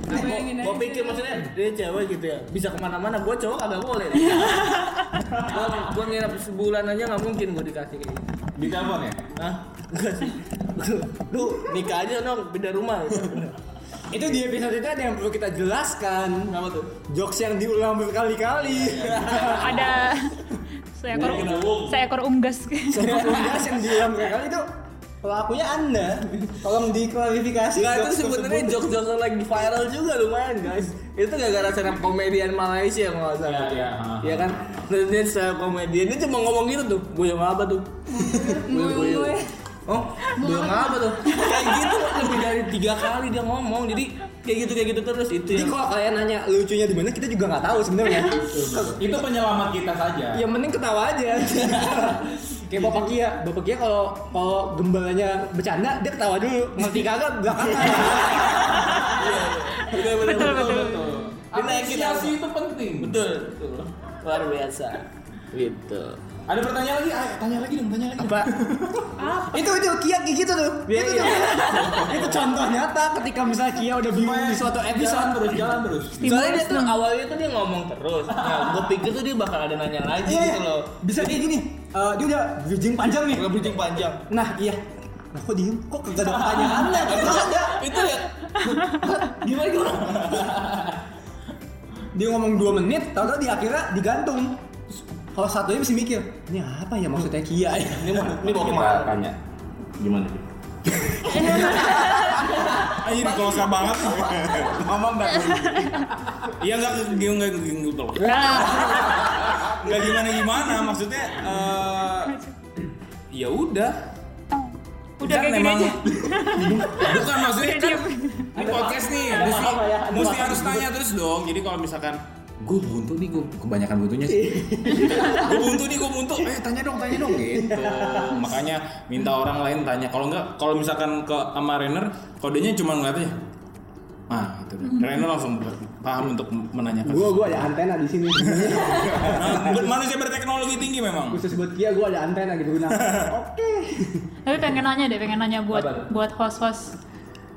Gue bayangin Gue aja. pikir maksudnya dia cewek gitu ya bisa ke mana-mana. Gue cowok agak boleh. gue nginep sebulan aja nggak mungkin gue dikasih kayak gitu. Di telepon ya? Hah? Enggak sih. Lu nikah aja dong pindah rumah. Itu di episode itu ada yang perlu kita jelaskan. Apa tuh? Jokes yang diulang berkali-kali. Ada seekor seekor unggas. Semua tugas yang diulang berkali itu pelakunya Anda. Tolong diklarifikasi. Enggak itu sebenarnya jokes-jokes yang lagi viral juga lumayan guys. Itu gara-gara stand up komedian Malaysia kalau nggak salah. Iya, iya, ha. Iya kan? Dan dia komedian dia cuma ngomong gitu tuh. Gue yang apa tuh? Gue Oh, yang apa tuh? Kayak gitu lebih dari tiga kali dia ngomong. Jadi kayak gitu kayak gitu terus itu Jadi kalau kalian nanya lucunya di mana kita juga nggak tahu sebenarnya. Itu penyelamat kita saja. Yang penting ketawa aja. Kayak Bapak Kia, Bapak Kia kalau kalau gembalanya bercanda dia ketawa dulu, ngerti kagak belakangan. betul betul Betul, betul. Apresiasi itu penting. betul betul luar biasa gitu. Ada pertanyaan lagi? Ayo, tanya lagi dong, tanya lagi. Apa? itu itu Kia kayak gitu tuh. Iya, itu, iya. tuh. itu contoh nyata ketika misalnya Kia udah bingung di suatu Jalan episode terus, jalan terus. Soalnya dia tuh awalnya tuh dia ngomong terus. Nah, gue pikir tuh dia bakal ada nanya lagi Iya, gitu loh. Bisa kayak gini. eh, dia udah bridging panjang nih. Nggak bridging panjang. Nah, iya. Nah, kok diem? Kok kagak ada pertanyaannya? Kagak ada. Itu ya. Gimana gimana? Dia ngomong 2 menit, tahu-tahu di akhirnya digantung. Kalau satunya mesti mikir, ini apa ya maksudnya Kia ya? Ini mau ini mau Kita ke mana? tanya gimana sih? Ayo di close banget. Ngomong dah. Iya enggak enggak gitu. Enggak gimana gimana maksudnya eh ya udah. Udah Kan kayak gini memang- aja. Bukan maksudnya kan di podcast nih mesti ya? Mesti harus gitu. tanya terus dong. Jadi kalau misalkan gue buntu nih gue kebanyakan buntunya sih gue buntu nih gue buntu eh tanya dong tanya dong gitu makanya minta orang lain tanya kalau enggak kalau misalkan ke sama Renner kodenya cuma ngeliat aja ah itu deh. Renner langsung paham untuk menanyakan Gua gua ada antena di sini. Nah, manusia berteknologi tinggi memang Khusus buat Kia gua ada antena gitu guna. Oke. Tapi pengen nanya deh, pengen nanya buat Apa? buat host-host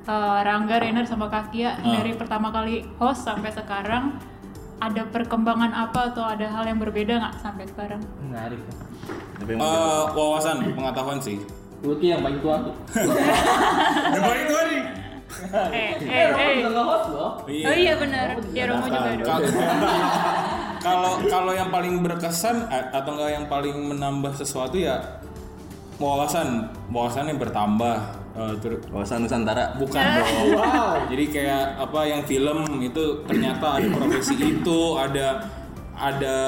eh, Rangga, Rainer sama Kakia Ah. dari pertama kali host sampai sekarang ada perkembangan apa atau ada hal yang berbeda nggak sampai sekarang? Menarik. Yang Eh, wawasan pengetahuan sih Lu Ki yang paling tua tuh. yang paling tua nih eh, eh, eh. nge-host loh. Oh iya benar. Ya Romo juga ada. Kalau- kalau yang paling berkesan a- atau enggak yang paling menambah sesuatu ya wawasan. Wawasan yang bertambah Eh, ter- Wawasan Nusantara. bukan dong. Jadi kayak apa yang film itu ternyata ada profesi itu ada ada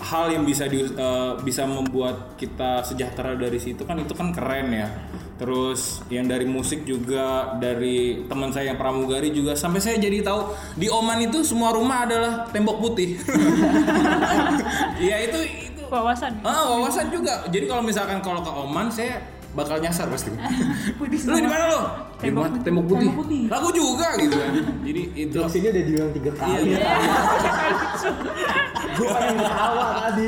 hal yang bisa di, eh, bisa membuat kita sejahtera dari situ. Kan itu kan keren ya. Terus yang dari musik juga dari teman saya yang pramugari juga. Sampai saya jadi tahu di Oman itu semua rumah adalah tembok putih. Ya itu Wawasan. ah wawasan juga. Jadi kalau misalkan kalau ke Oman saya bakal nyasar pasti. Putih lu di mana lo di Tembok tembok putih. Tembok putih. aku juga gitu kan. Jadi itu. Jokes ini udah diulang tiga kali. Iya. Gua pengen ketawa tadi.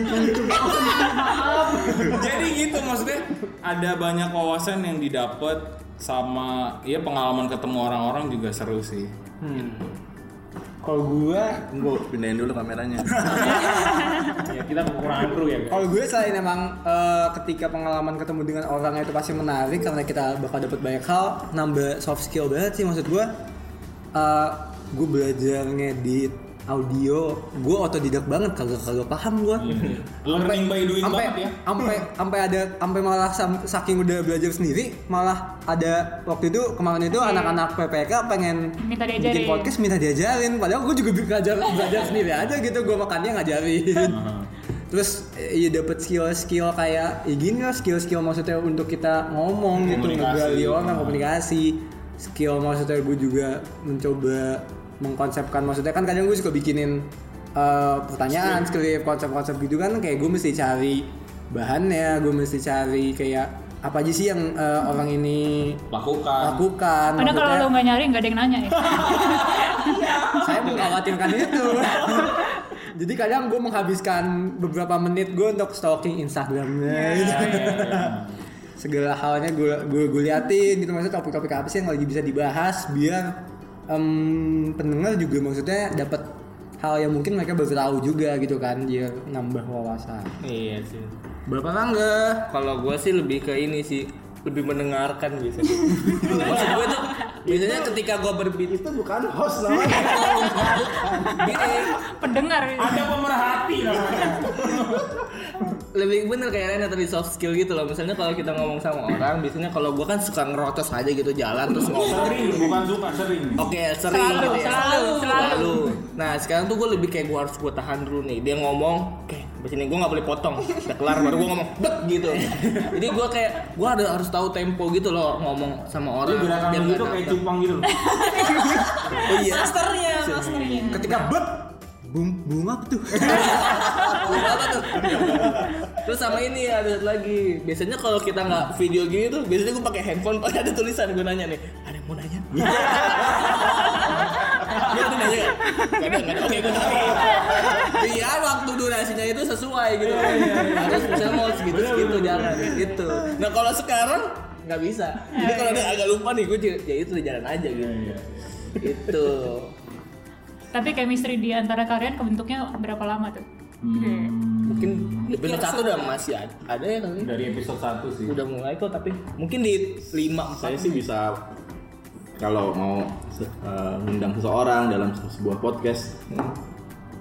jadi gitu maksudnya ada banyak wawasan yang didapat sama ya pengalaman ketemu orang-orang juga seru sih Kalau gua Gue pindahin dulu kameranya. ya kita kekurangan kru ya Kalau gue selain emang eh, ketika pengalaman ketemu dengan orang itu pasti menarik karena kita bakal dapat banyak hal, nambah soft skill banget sih maksud gue. Eh, gue belajar ngedit audio gue otodidak banget kagak kagak paham gue Learning by doing sampai banget ya. sampai sampai ada sampai malah saking udah belajar sendiri malah ada waktu itu kemarin itu anak-anak PPK pengen Minta bikin podcast minta diajarin. Padahal gue juga belajar belajar sendiri aja gitu gue makannya ngajarin. Terus ya dapet skill-skill kayak ya gini lah skill-skill maksudnya untuk kita ngomong gitu Komunikasi. ngegali orang komunikasi. Skill maksudnya gue juga mencoba mengkonsepkan maksudnya kan kadang gue suka bikinin eh, pertanyaan skrip konsep-konsep gitu kan kayak gue mesti cari bahannya gue mesti cari kayak apa aja sih yang eh, orang ini Lakukan. lakukan Padahal kalau lo nggak nyari nggak ada yang nanya ya. saya mengkhawatirkan itu jadi kadang gue menghabiskan beberapa menit gue untuk stalking Instagramnya gitu. segala halnya gue gue gue liatin gitu maksudnya topik-topik apa sih yang lagi bisa dibahas biar em, pendengar juga maksudnya dapat hal yang mungkin mereka baru tahu juga gitu kan biar nambah wawasan Iya sih. Bapak Rangga Kalau gue sih lebih ke ini sih lebih mendengarkan biasanya. Maksud gue tuh biasanya ketika gue berbicara Itu bukan host namanya. gini Pendengar. Ada pemerhati namanya. lebih bener kayak Rena tadi soft skill gitu loh. Misalnya kalau kita ngomong sama orang, biasanya kalau gue kan suka ngerocos aja gitu jalan terus ngomong. Sering, bukan suka sering. Oke, sering Selalu, gitu ya. selalu, selalu. Nah, sekarang tuh gue lebih kayak gue harus gue tahan dulu nih. Dia ngomong, oke, di sini gue nggak boleh potong. Udah kelar baru gue ngomong, bet gitu. Jadi gue kayak gue ada harus tahu tempo gitu loh ngomong sama orang. Gerakan lu nggak gitu kayak cupang gitu. Oh iya. Masternya, masternya. ketika bet bung bunga apa tuh Bunga apa tuh? Terus sama ini ada lagi. Biasanya kalau kita nggak video gini tuh, biasanya gue pakai handphone, pakai ada tulisan gue nanya nih. Ada yang mau nanya? Dia tuh nanya. Oke, gue nanya. Durasinya itu sesuai gitu. Harus misalnya mau segitu segitu jangan gitu. Nah kalau sekarang nggak bisa. Jadi kalau udah agak lupa nih, gue ya itu udah jalan aja gitu. Itu. Tapi chemistry di antara kalian kebentuknya berapa lama tuh? Mungkin episode satu udah masih ada, ada ya kali. Dari episode 1 sih. udah mulai kok tapi mungkin di lima Saya empat sih bisa kalau mau eh, ngundang seseorang dalam se- sebuah podcast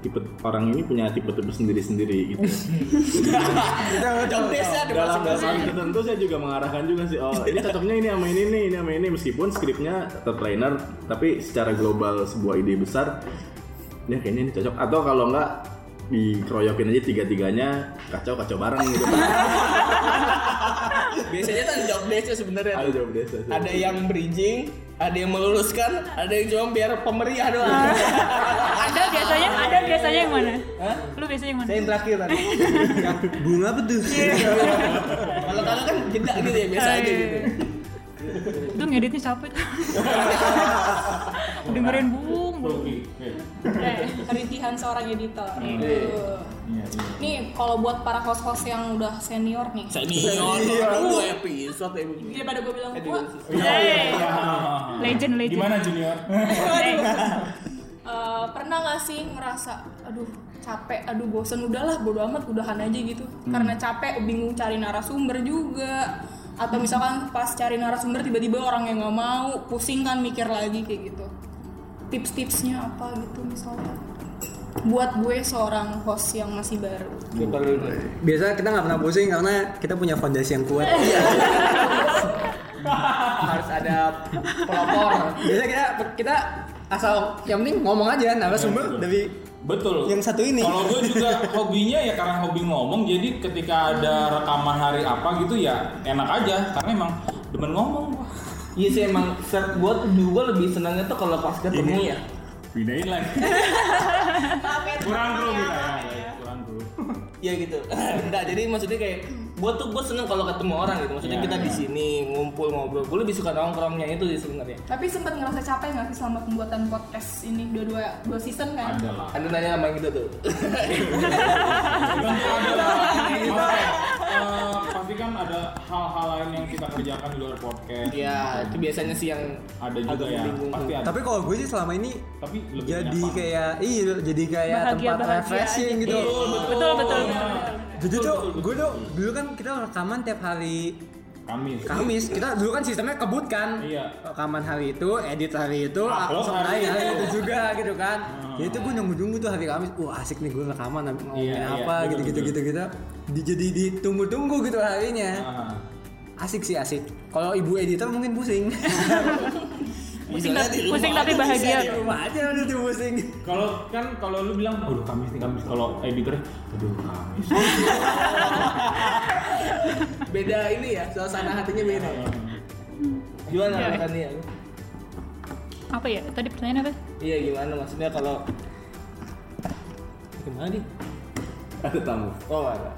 tipe orang ini punya tipe-tipe sendiri-sendiri gitu. job desk ada dalam dalam tertentu saya juga mengarahkan juga sih oh ini cocoknya ini sama ini nih ini sama ini. Meskipun skripnya tetap trainer tapi secara global sebuah ide besar ya kayaknya ini cocok. Atau kalau enggak dikeroyokin aja tiga-tiganya kacau kacau bareng gitu. Biasanya kan job desk sebenarnya. Ada jawab desa ada yang bridging ada yang meluruskan ada yang cuma biar pemeriah doang Ada biasanya, ada biasanya yang mana? Lu biasanya yang mana? saya yang terakhir tadi bunga apa tuh kalau kalian kan jeda gitu ya biasa aja gitu Itu ngeditnya capek tuh. Dengerin bung. Rugi. Eh, kerintihan seorang editor. Iya, iya. Nih, kalau buat para host-host yang udah senior nih, senior dua episode ya daripada gue bilang tua, Hey. Legend, legend. Gimana Junior? Eh, pernah gak sih ngerasa, aduh capek, aduh bosen, udahlah bodo amat, udahan aja gitu. Karena capek, bingung cari narasumber juga. Atau misalkan pas cari narasumber tiba-tiba orang yang nggak mau, pusing kan mikir lagi kayak gitu. Tips-tipsnya apa gitu misalnya? Buat gue seorang host yang masih baru. Biasa kita nggak pernah pusing karena kita punya fondasi yang kuat. harus ada pelopor Biasa kita kita asal yang penting ngomong aja narasumber dari Betul. yang satu ini. Kalau gue juga hobinya ya karena hobi ngomong, jadi ketika ada rekaman hari apa gitu ya enak aja karena emang demen ngomong. Iya sih emang set gue juga lebih senangnya tuh kalau pas ketemu ya Pindahin lagi. kurang kru kita ya, kurang kru. Iya gitu. Enggak, jadi maksudnya kayak gua tuh gua seneng kalau ketemu orang gitu. Maksudnya Iya, kita iya. di sini ngumpul ngobrol. Gua lebih suka nongkrongnya itu sih sebenarnya. Tapi sempat ngerasa capek nggak sih selama pembuatan podcast ini dua-dua dua season kan? Ada lah. Anda nanya sama yang gitu tuh. Eh, pasti kan ada hal-hal lain yang kita kerjakan di luar podcast. Iya, itu biasanya sih yang Ada juga agak ya. Pasti ada. Tapi kalau gue sih selama ini Tapi lebih jadi kayak iya jadi kayak Bahagia, tempat bahagia refreshing aja. gitu. Betul, betul, betul. Jadi tuh gue tuh dulu kan kita rekaman tiap hari Kamis. Kamis kita dulu kan sistemnya kebut kan Iya. rekaman hari itu edit hari itu Upload langsung hari hari itu juga gitu kan Hmm. ya itu gue nunggu-nunggu tuh hari Kamis wah asik nih gue rekaman ngomongin Iya, iya, apa betul, gitu gitu betul. gitu gitu di, jadi ditunggu-tunggu gitu harinya Ah. asik sih asik kalau ibu editor mungkin pusing Pusing tapi- pusing tapi bahagia. di rumah aja udah tuh pusing Kalau kan kalau lu bilang, aduh Kamis nih Kamis. Kalau editor, aduh Kamis. Beda ini ya, suasana hatinya beda. ya. Gimana Iya. kan ya? Apa ya? Tadi pertanyaan apa? Iya gimana maksudnya kalau gimana nih? Ada tamu. Oh ada.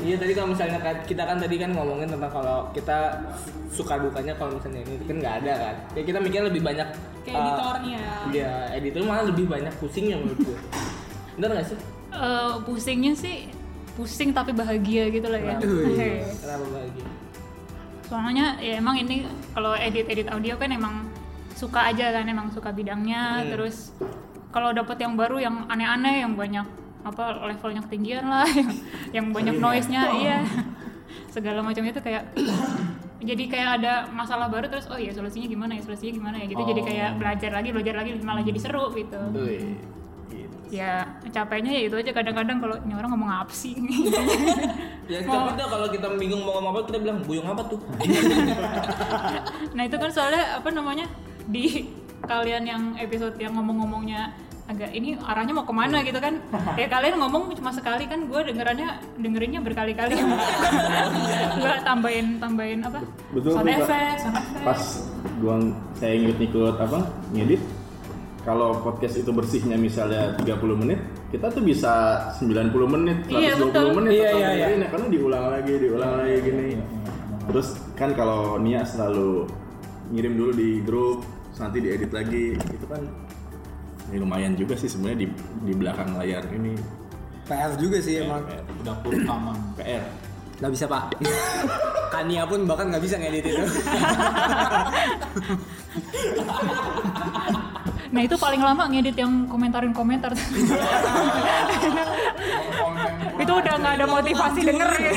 Iya tadi kalau misalnya kan kita kan tadi kan ngomongin tentang kalau kita suka dukanya kalau misalnya ini kan nggak ada kan. Ya kita mikirnya lebih banyak Kayak uh, editornya. Iya, editor malah lebih banyak pusingnya menurut gue. Bener nggak sih? Eh, pusingnya sih pusing tapi bahagia gitu lah ya. Kenapa? Oke. Kenapa bahagia? Soalnya ya emang ini kalau edit-edit audio kan emang suka aja kan emang suka bidangnya Hmm. terus kalau dapet yang baru yang aneh-aneh yang banyak apa levelnya ketinggian lah yang, yang banyak noise-nya iya. Segala macam itu kayak jadi kayak ada masalah baru terus oh ya solusinya gimana ya solusinya gimana ya gitu. Jadi kayak belajar lagi belajar lagi malah jadi seru gitu. Wih, gitu. ya capeknya ya itu aja. Kadang-kadang kalau ini orang ngomong apa sih? Ya tapi tuh kalau kita bingung mau ngomong apa kita bilang buyung apa tuh? nah itu kan soalnya apa namanya di kalian yang episode yang ngomong-ngomongnya agak ini arahnya mau ke mana gitu kan ya kalian ngomong cuma sekali kan gue dengerannya dengerinnya berkali-kali gue tambahin tambahin apa Betul, sound effect sound effect Pas gua saya ngikut-ngikut apa ngedit kalau podcast itu bersihnya misalnya 30 menit, kita tuh bisa 90 menit, 120 Iya, betul. menit Iya, iya, iya. ya, karena diulang lagi, diulang lagi gini. Terus kan kalau Nia selalu ngirim dulu di grup, nanti diedit lagi, itu kan ya lumayan juga sih sebenarnya di di belakang layar ini. PR juga sih emang. PR. Dapur rekaman. PR. nggak bisa pak. Kania pun bahkan nggak bisa ngedit itu. Nah itu paling lama ngedit yang komentarin komentar itu udah nggak ada motivasi denger. ya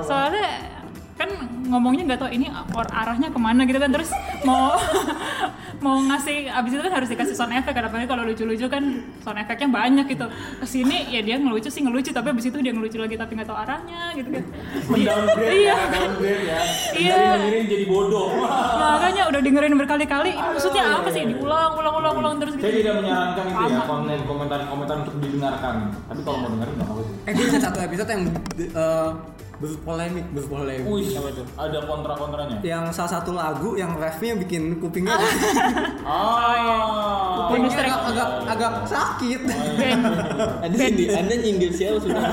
soalnya ngomongnya nggak tahu ini or arahnya ke mana gitu kan terus mau mau ngasih abis itu kan harus dikasih sound effect kan apalagi kalau lucu-lucu kan sound effectnya banyak gitu ke sini ya dia ngelucu sih ngelucu tapi abis itu dia ngelucu lagi tapi nggak tahu arahnya gitu kan Mendowngrade iya ya, downgrade ya. Iya. Dengerin jadi bodoh. makanya udah dengerin berkali-kali maksudnya apa sih diulang ulang ulang ulang terus gitu Saya tidak menyarankan itu ya, Lama. konten komentar-komentar untuk didengarkan. Tapi kalau mau dengerin nggak apa-apa sih. eh gue ingat satu episode yang uh, berpolemik berpolemik Wih, ada kontra-kontranya. yang salah satu lagu yang refnya bikin kupingnya bonus kupingnya agak, agak agak sakit. Band Anda nyindir, Anda nyindir siapa sudah?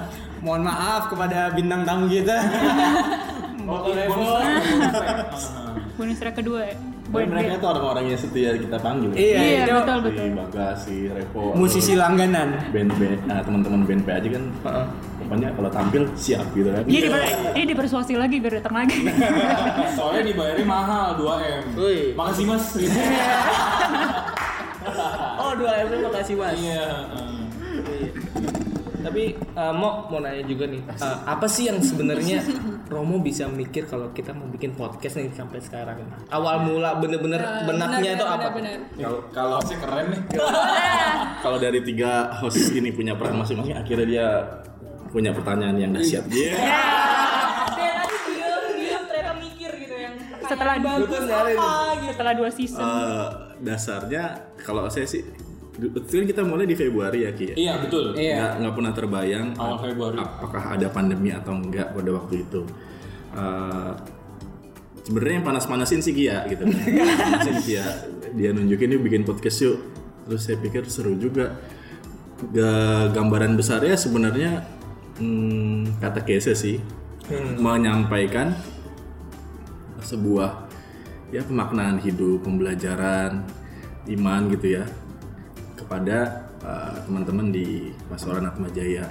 mohon maaf kepada bintang tamu kita. Oh, bonus track, bonus track. Kedua ya mereka itu orang-orang yang setia kita panggil. Iya, iya betul betul. Bagas, si Revo, musisi langganan. band band nah, teman-teman band PAJ kan pokoknya kalau tampil siap gitu kan dia diper, dia dipersuasi lagi biar datang lagi Soalnya dibayarnya mahal 2 m. Wih. Makasih mas. Oh dua M makasih mas. Iya. Iya. Tapi uh, mau mau nanya juga nih, uh, apa sih yang sebenarnya Romo bisa mikir kalau kita mau bikin podcast nih sampai sekarang? Awal mula bener-bener benaknya itu apa? Kalau kalau Masih keren nih. kalau dari tiga host ini punya peran masing-masing akhirnya dia punya pertanyaan yang dahsyat. Dia Dia ternyata mikir gitu yang setelah bagus apa gitu. setelah dua season. Eh, dasarnya kalau saya sih itu kan kita mulai di Februari ya Ki ya? Iya betul. nggak nggak pernah terbayang Awal Februari. apakah ada pandemi atau enggak pada waktu itu. Eh, sebenarnya yang panas-panasin sih Kia gitu. Panasin Kia dia nunjukin nih bikin podcast yuk. Terus saya pikir seru juga. Ga- gambaran besarnya sebenarnya hmm, kata Kese sih menyampaikan sebuah ya pemaknaan hidup pembelajaran iman gitu ya kepada uh, teman-teman di Pasaran Atma Jaya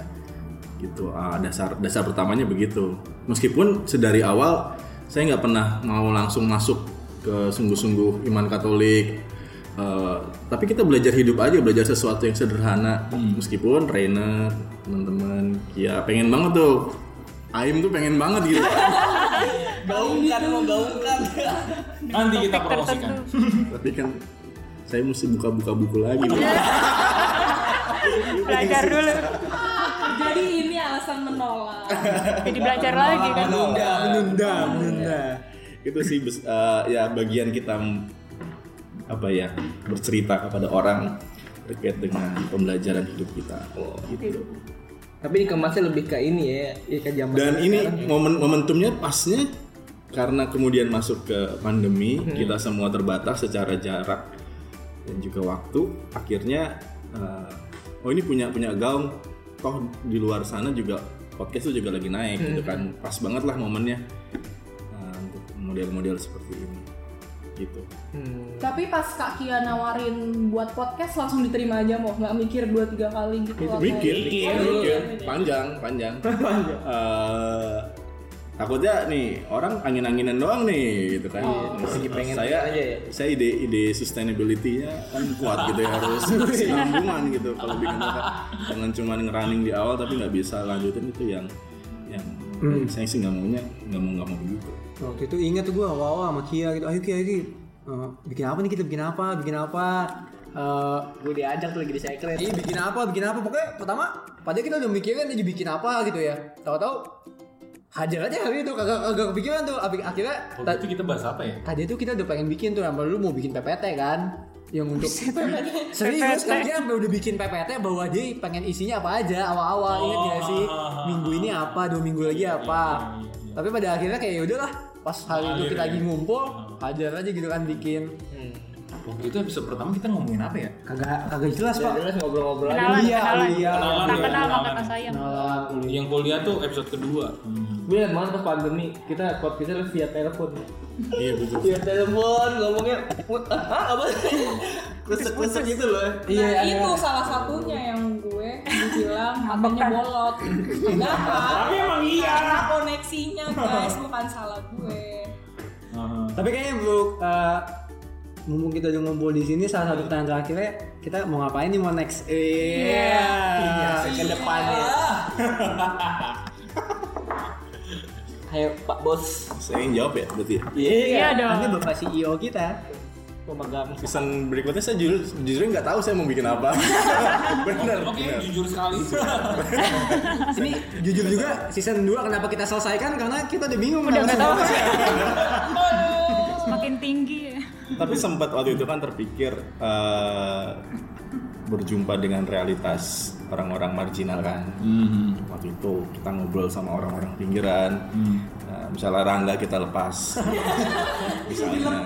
gitu Ah, dasar dasar pertamanya begitu. Meskipun sedari awal saya nggak pernah mau langsung masuk ke sungguh-sungguh iman Katolik Eh, tapi kita belajar hidup aja belajar sesuatu yang sederhana meskipun trainer teman-teman ya pengen banget tuh Aim tuh pengen banget gitu. Gaungkan mau gaungkan. Nanti kita promosikan. Tapi kan saya mesti buka-buka buku lagi. Belajar dulu. Jadi ini alasan menolak. Jadi belajar lagi kan. menunda menunda menunda itu sih eh, ya bagian kita apa ya bercerita kepada orang terkait dengan pembelajaran hidup kita. Gitu. Tapi dikemasnya lebih ke ini ya, ya ke zaman Dan ini sekarang momen momentumnya pasnya karena kemudian masuk ke pandemi, kita semua terbatas secara jarak dan juga waktu. Akhirnya eh, oh ini punya punya gaung, toh di luar sana juga podcast itu juga lagi naik gitu kan. Pas banget lah momennya eh, untuk model-model seperti ini. Gitu. Tapi pas Kak Kia nawarin buat podcast langsung diterima aja mau nggak mikir dua tiga kali gitu. atau- Mikir, Mikir, Oh, mikir, mikir. panjang, panjang. Eh, takutnya nih orang angin-anginan doang nih gitu kan. Segi pengen saya aja ya. saya ide ide sustainability-nya kan kuat gitu ya harus berkesinambungan gitu kalau bikin jangan cuma ngerunning di awal tapi nggak bisa lanjutin itu yang yang saya sih nggak maunya nggak mau nggak mau begitu. Waktu itu ingat tuh gue awal-awal sama Kia gitu ayo Kia ayo Kia. Eh, bikin apa nih kita? Bikin apa? Bikin apa? Eh, gue diajak tuh lagi di secret. Iya bikin apa, bikin apa. Pokoknya pertama padahal kita udah mikirin dia bikin apa gitu ya. Tahu-tahu hajar aja hari itu kagak kagak kepikiran tuh. Akhirnya Waktu ta- itu kita bahas apa ya? tadi tuh kita udah pengen bikin tuh sama lu mau bikin PPT kan? Yang untuk serius kan dia udah bikin PPT bahwa dia pengen isinya apa aja awal-awal ingat gak sih? minggu ini apa dua minggu lagi apa. tapi pada akhirnya kayak ya udahlah pas hari itu kita lagi ngumpul hajar aja gitu kan bikin. Waktu itu episode pertama kita ngomongin apa ya? kagak kagak jelas pak Terus ngobrol-ngobrol aja. Kenalan, Iya, kenalan. iya. Tak Kenalan, kenal kenalan. maka tak sayang. Yang kuliah tuh episode kedua. Gue liat banget pas pandemi kita podcastnya via telepon. Iya betul. Via telepon ngomongnya ah, apa? Kusek-kusek gitu loh. Iya, Nah, itu salah satunya yang gue bilang matanya bolot. Kenapa? Tapi emang iya. Karena koneksinya guys, bukan salah gue. Tapi kayaknya bro, uh, mumpung kita udah ngumpul di sini, salah satu pertanyaan terakhirnya kita mau ngapain nih mau next? Iya. Ke depannya. Ayo Pak Bos. Saya yang jawab ya berarti. ya? Iya dong. Ini bapak CEO kita. Pemegang. Season berikutnya saya jujur jujur nggak tahu saya mau bikin apa. Bener. Oke, bener. jujur sekali. Ini jujur juga season 2 kenapa kita selesaikan karena kita udah bingung Udah nggak tahu. Semakin tinggi. Tapi sempat waktu itu kan terpikir eh, berjumpa dengan realitas orang-orang marginal kan. Waktu itu kita ngobrol sama orang-orang pinggiran. Nah, misalnya Rangga kita lepas. misalnya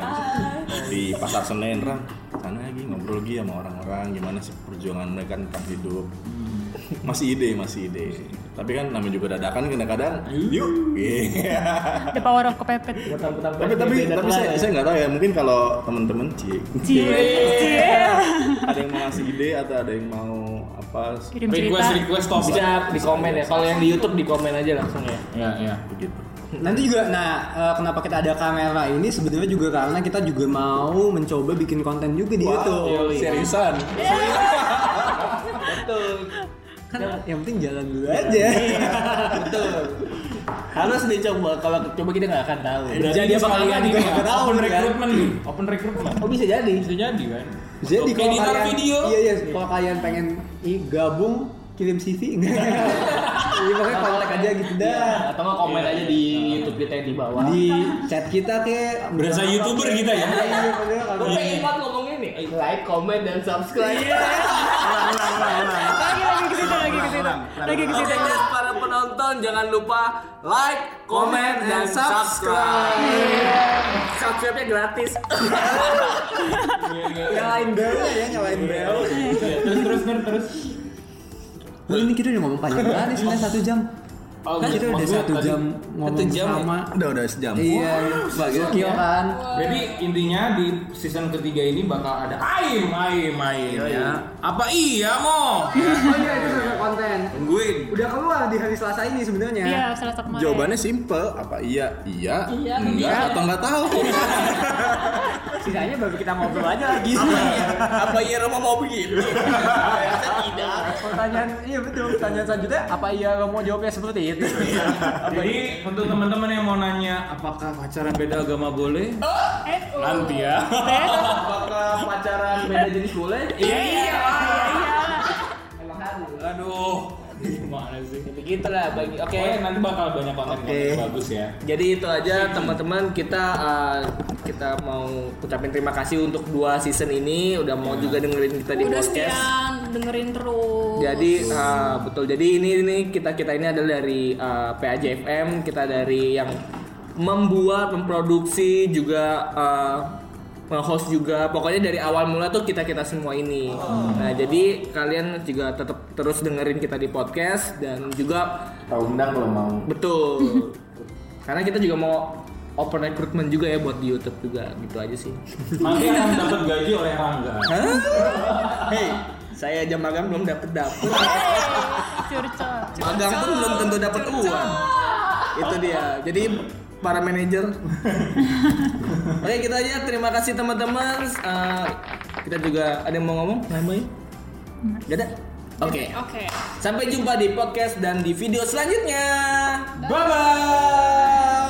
di pasar Senen Rang, sana lagi ngobrol lagi sama orang-orang gimana sih perjuangan mereka tentang hidup. Masih ide, masih ide. Tapi kan namanya juga dadakan kadang-kadang. Yuk. Iya. The power of kepepet. Tapi tapi tapi saya saya nggak tahu ya mungkin kalau teman-teman cie Cie. Cie. ada yang mau ngasih ide atau ada yang mau apa Kirim request cerita. request top. bisa di komen ya. Kalau yang di YouTube di komen aja langsung ya. Ya, ya. begitu Nanti juga, nah eh, kenapa kita ada kamera ini sebenarnya juga karena kita juga mau mencoba bikin konten juga di YouTube. seriusan Betul. Kan yang penting jalan dulu aja. Betul. Harus dicoba. Kalau coba kita nggak akan tahu. Jadi apa kalian juga nggak tahu open kan? recruitment nih. Open recruitment. Oh bisa jadi. Bisa jadi kan? Jadi kalau kalian video. Iya iya, kalau kalian pengen gabung kirim CV enggak? Iya pokoknya kontak aja gitu dah. Iya. Atau nggak komen aja di YouTube kita yang di bawah. Di chat kita ke Berasa YouTuber kita ya? Iya, Gue pengen banget ngomong ini. Like, comment, dan subscribe. Lagi lagi ke situ lagi ke situ. Lagi ke situ. Para penonton jangan lupa like, comment, dan subscribe. Subscribe-nya gratis. nyalain bel ya, nyalain bel. Terus terus terus. Oh, ini kita udah ngomong panjang banget nih sebenarnya satu jam. Oh, Kan kita udah satu jam ngomong Satu jam ya? sama. udah udah sejam Iya, gokil kan. Jadi intinya di season ketiga ini bakal ada aim, aim, aim ya. Apa iya mo? Oh iya, itu sudah konten. tungguin Udah keluar di hari Selasa ini sebenarnya. Iya, salah satu kemarin. jawabannya simple apa iya iya Iya, enggak iya. atau nggak tahu Sisanya baru kita ngobrol aja lagi. Apa iya Roma mau begini? Tidak. Pertanyaan, iya betul. Pertanyaan selanjutnya, apa iya mau jawabnya seperti itu? Jadi untuk teman-teman yang mau nanya apakah pacaran beda agama boleh? Nanti ya. Apakah pacaran beda jenis boleh? Iya iya. Emang harus. Aduh. Gimana sih? Begitulah bagi. Oke. Oke, nanti bakal banyak konten-konten Oke. bagus ya. Jadi itu aja teman-teman kita uh, kita mau ucapin terima kasih untuk dua season ini udah mau juga dengerin kita di Udah podcast. sekian dengerin terus. Jadi uh, betul. Jadi ini ini kita kita ini adalah dari uh, PAJFM, kita dari yang membuat, memproduksi juga uh, host juga. Pokoknya dari awal mula tuh kita kita semua ini. Nah jadi kalian juga tetap terus dengerin kita di podcast dan juga Tahu undang kalau mau. betul. Karena kita juga mau open recruitment juga ya buat di YouTube juga gitu aja sih. Nanti akan dapat gaji oleh Rangga. Hei, saya aja magang belum dapet dapet. Curcol. magang pun belum tentu dapat uang itu dia jadi para manajer. Oke kita aja. Terima kasih teman-teman. Eh, kita juga ada yang mau ngomong? Namanya Gak ada? Oke. Oke. sampai jumpa di podcast dan di video selanjutnya. Bye bye.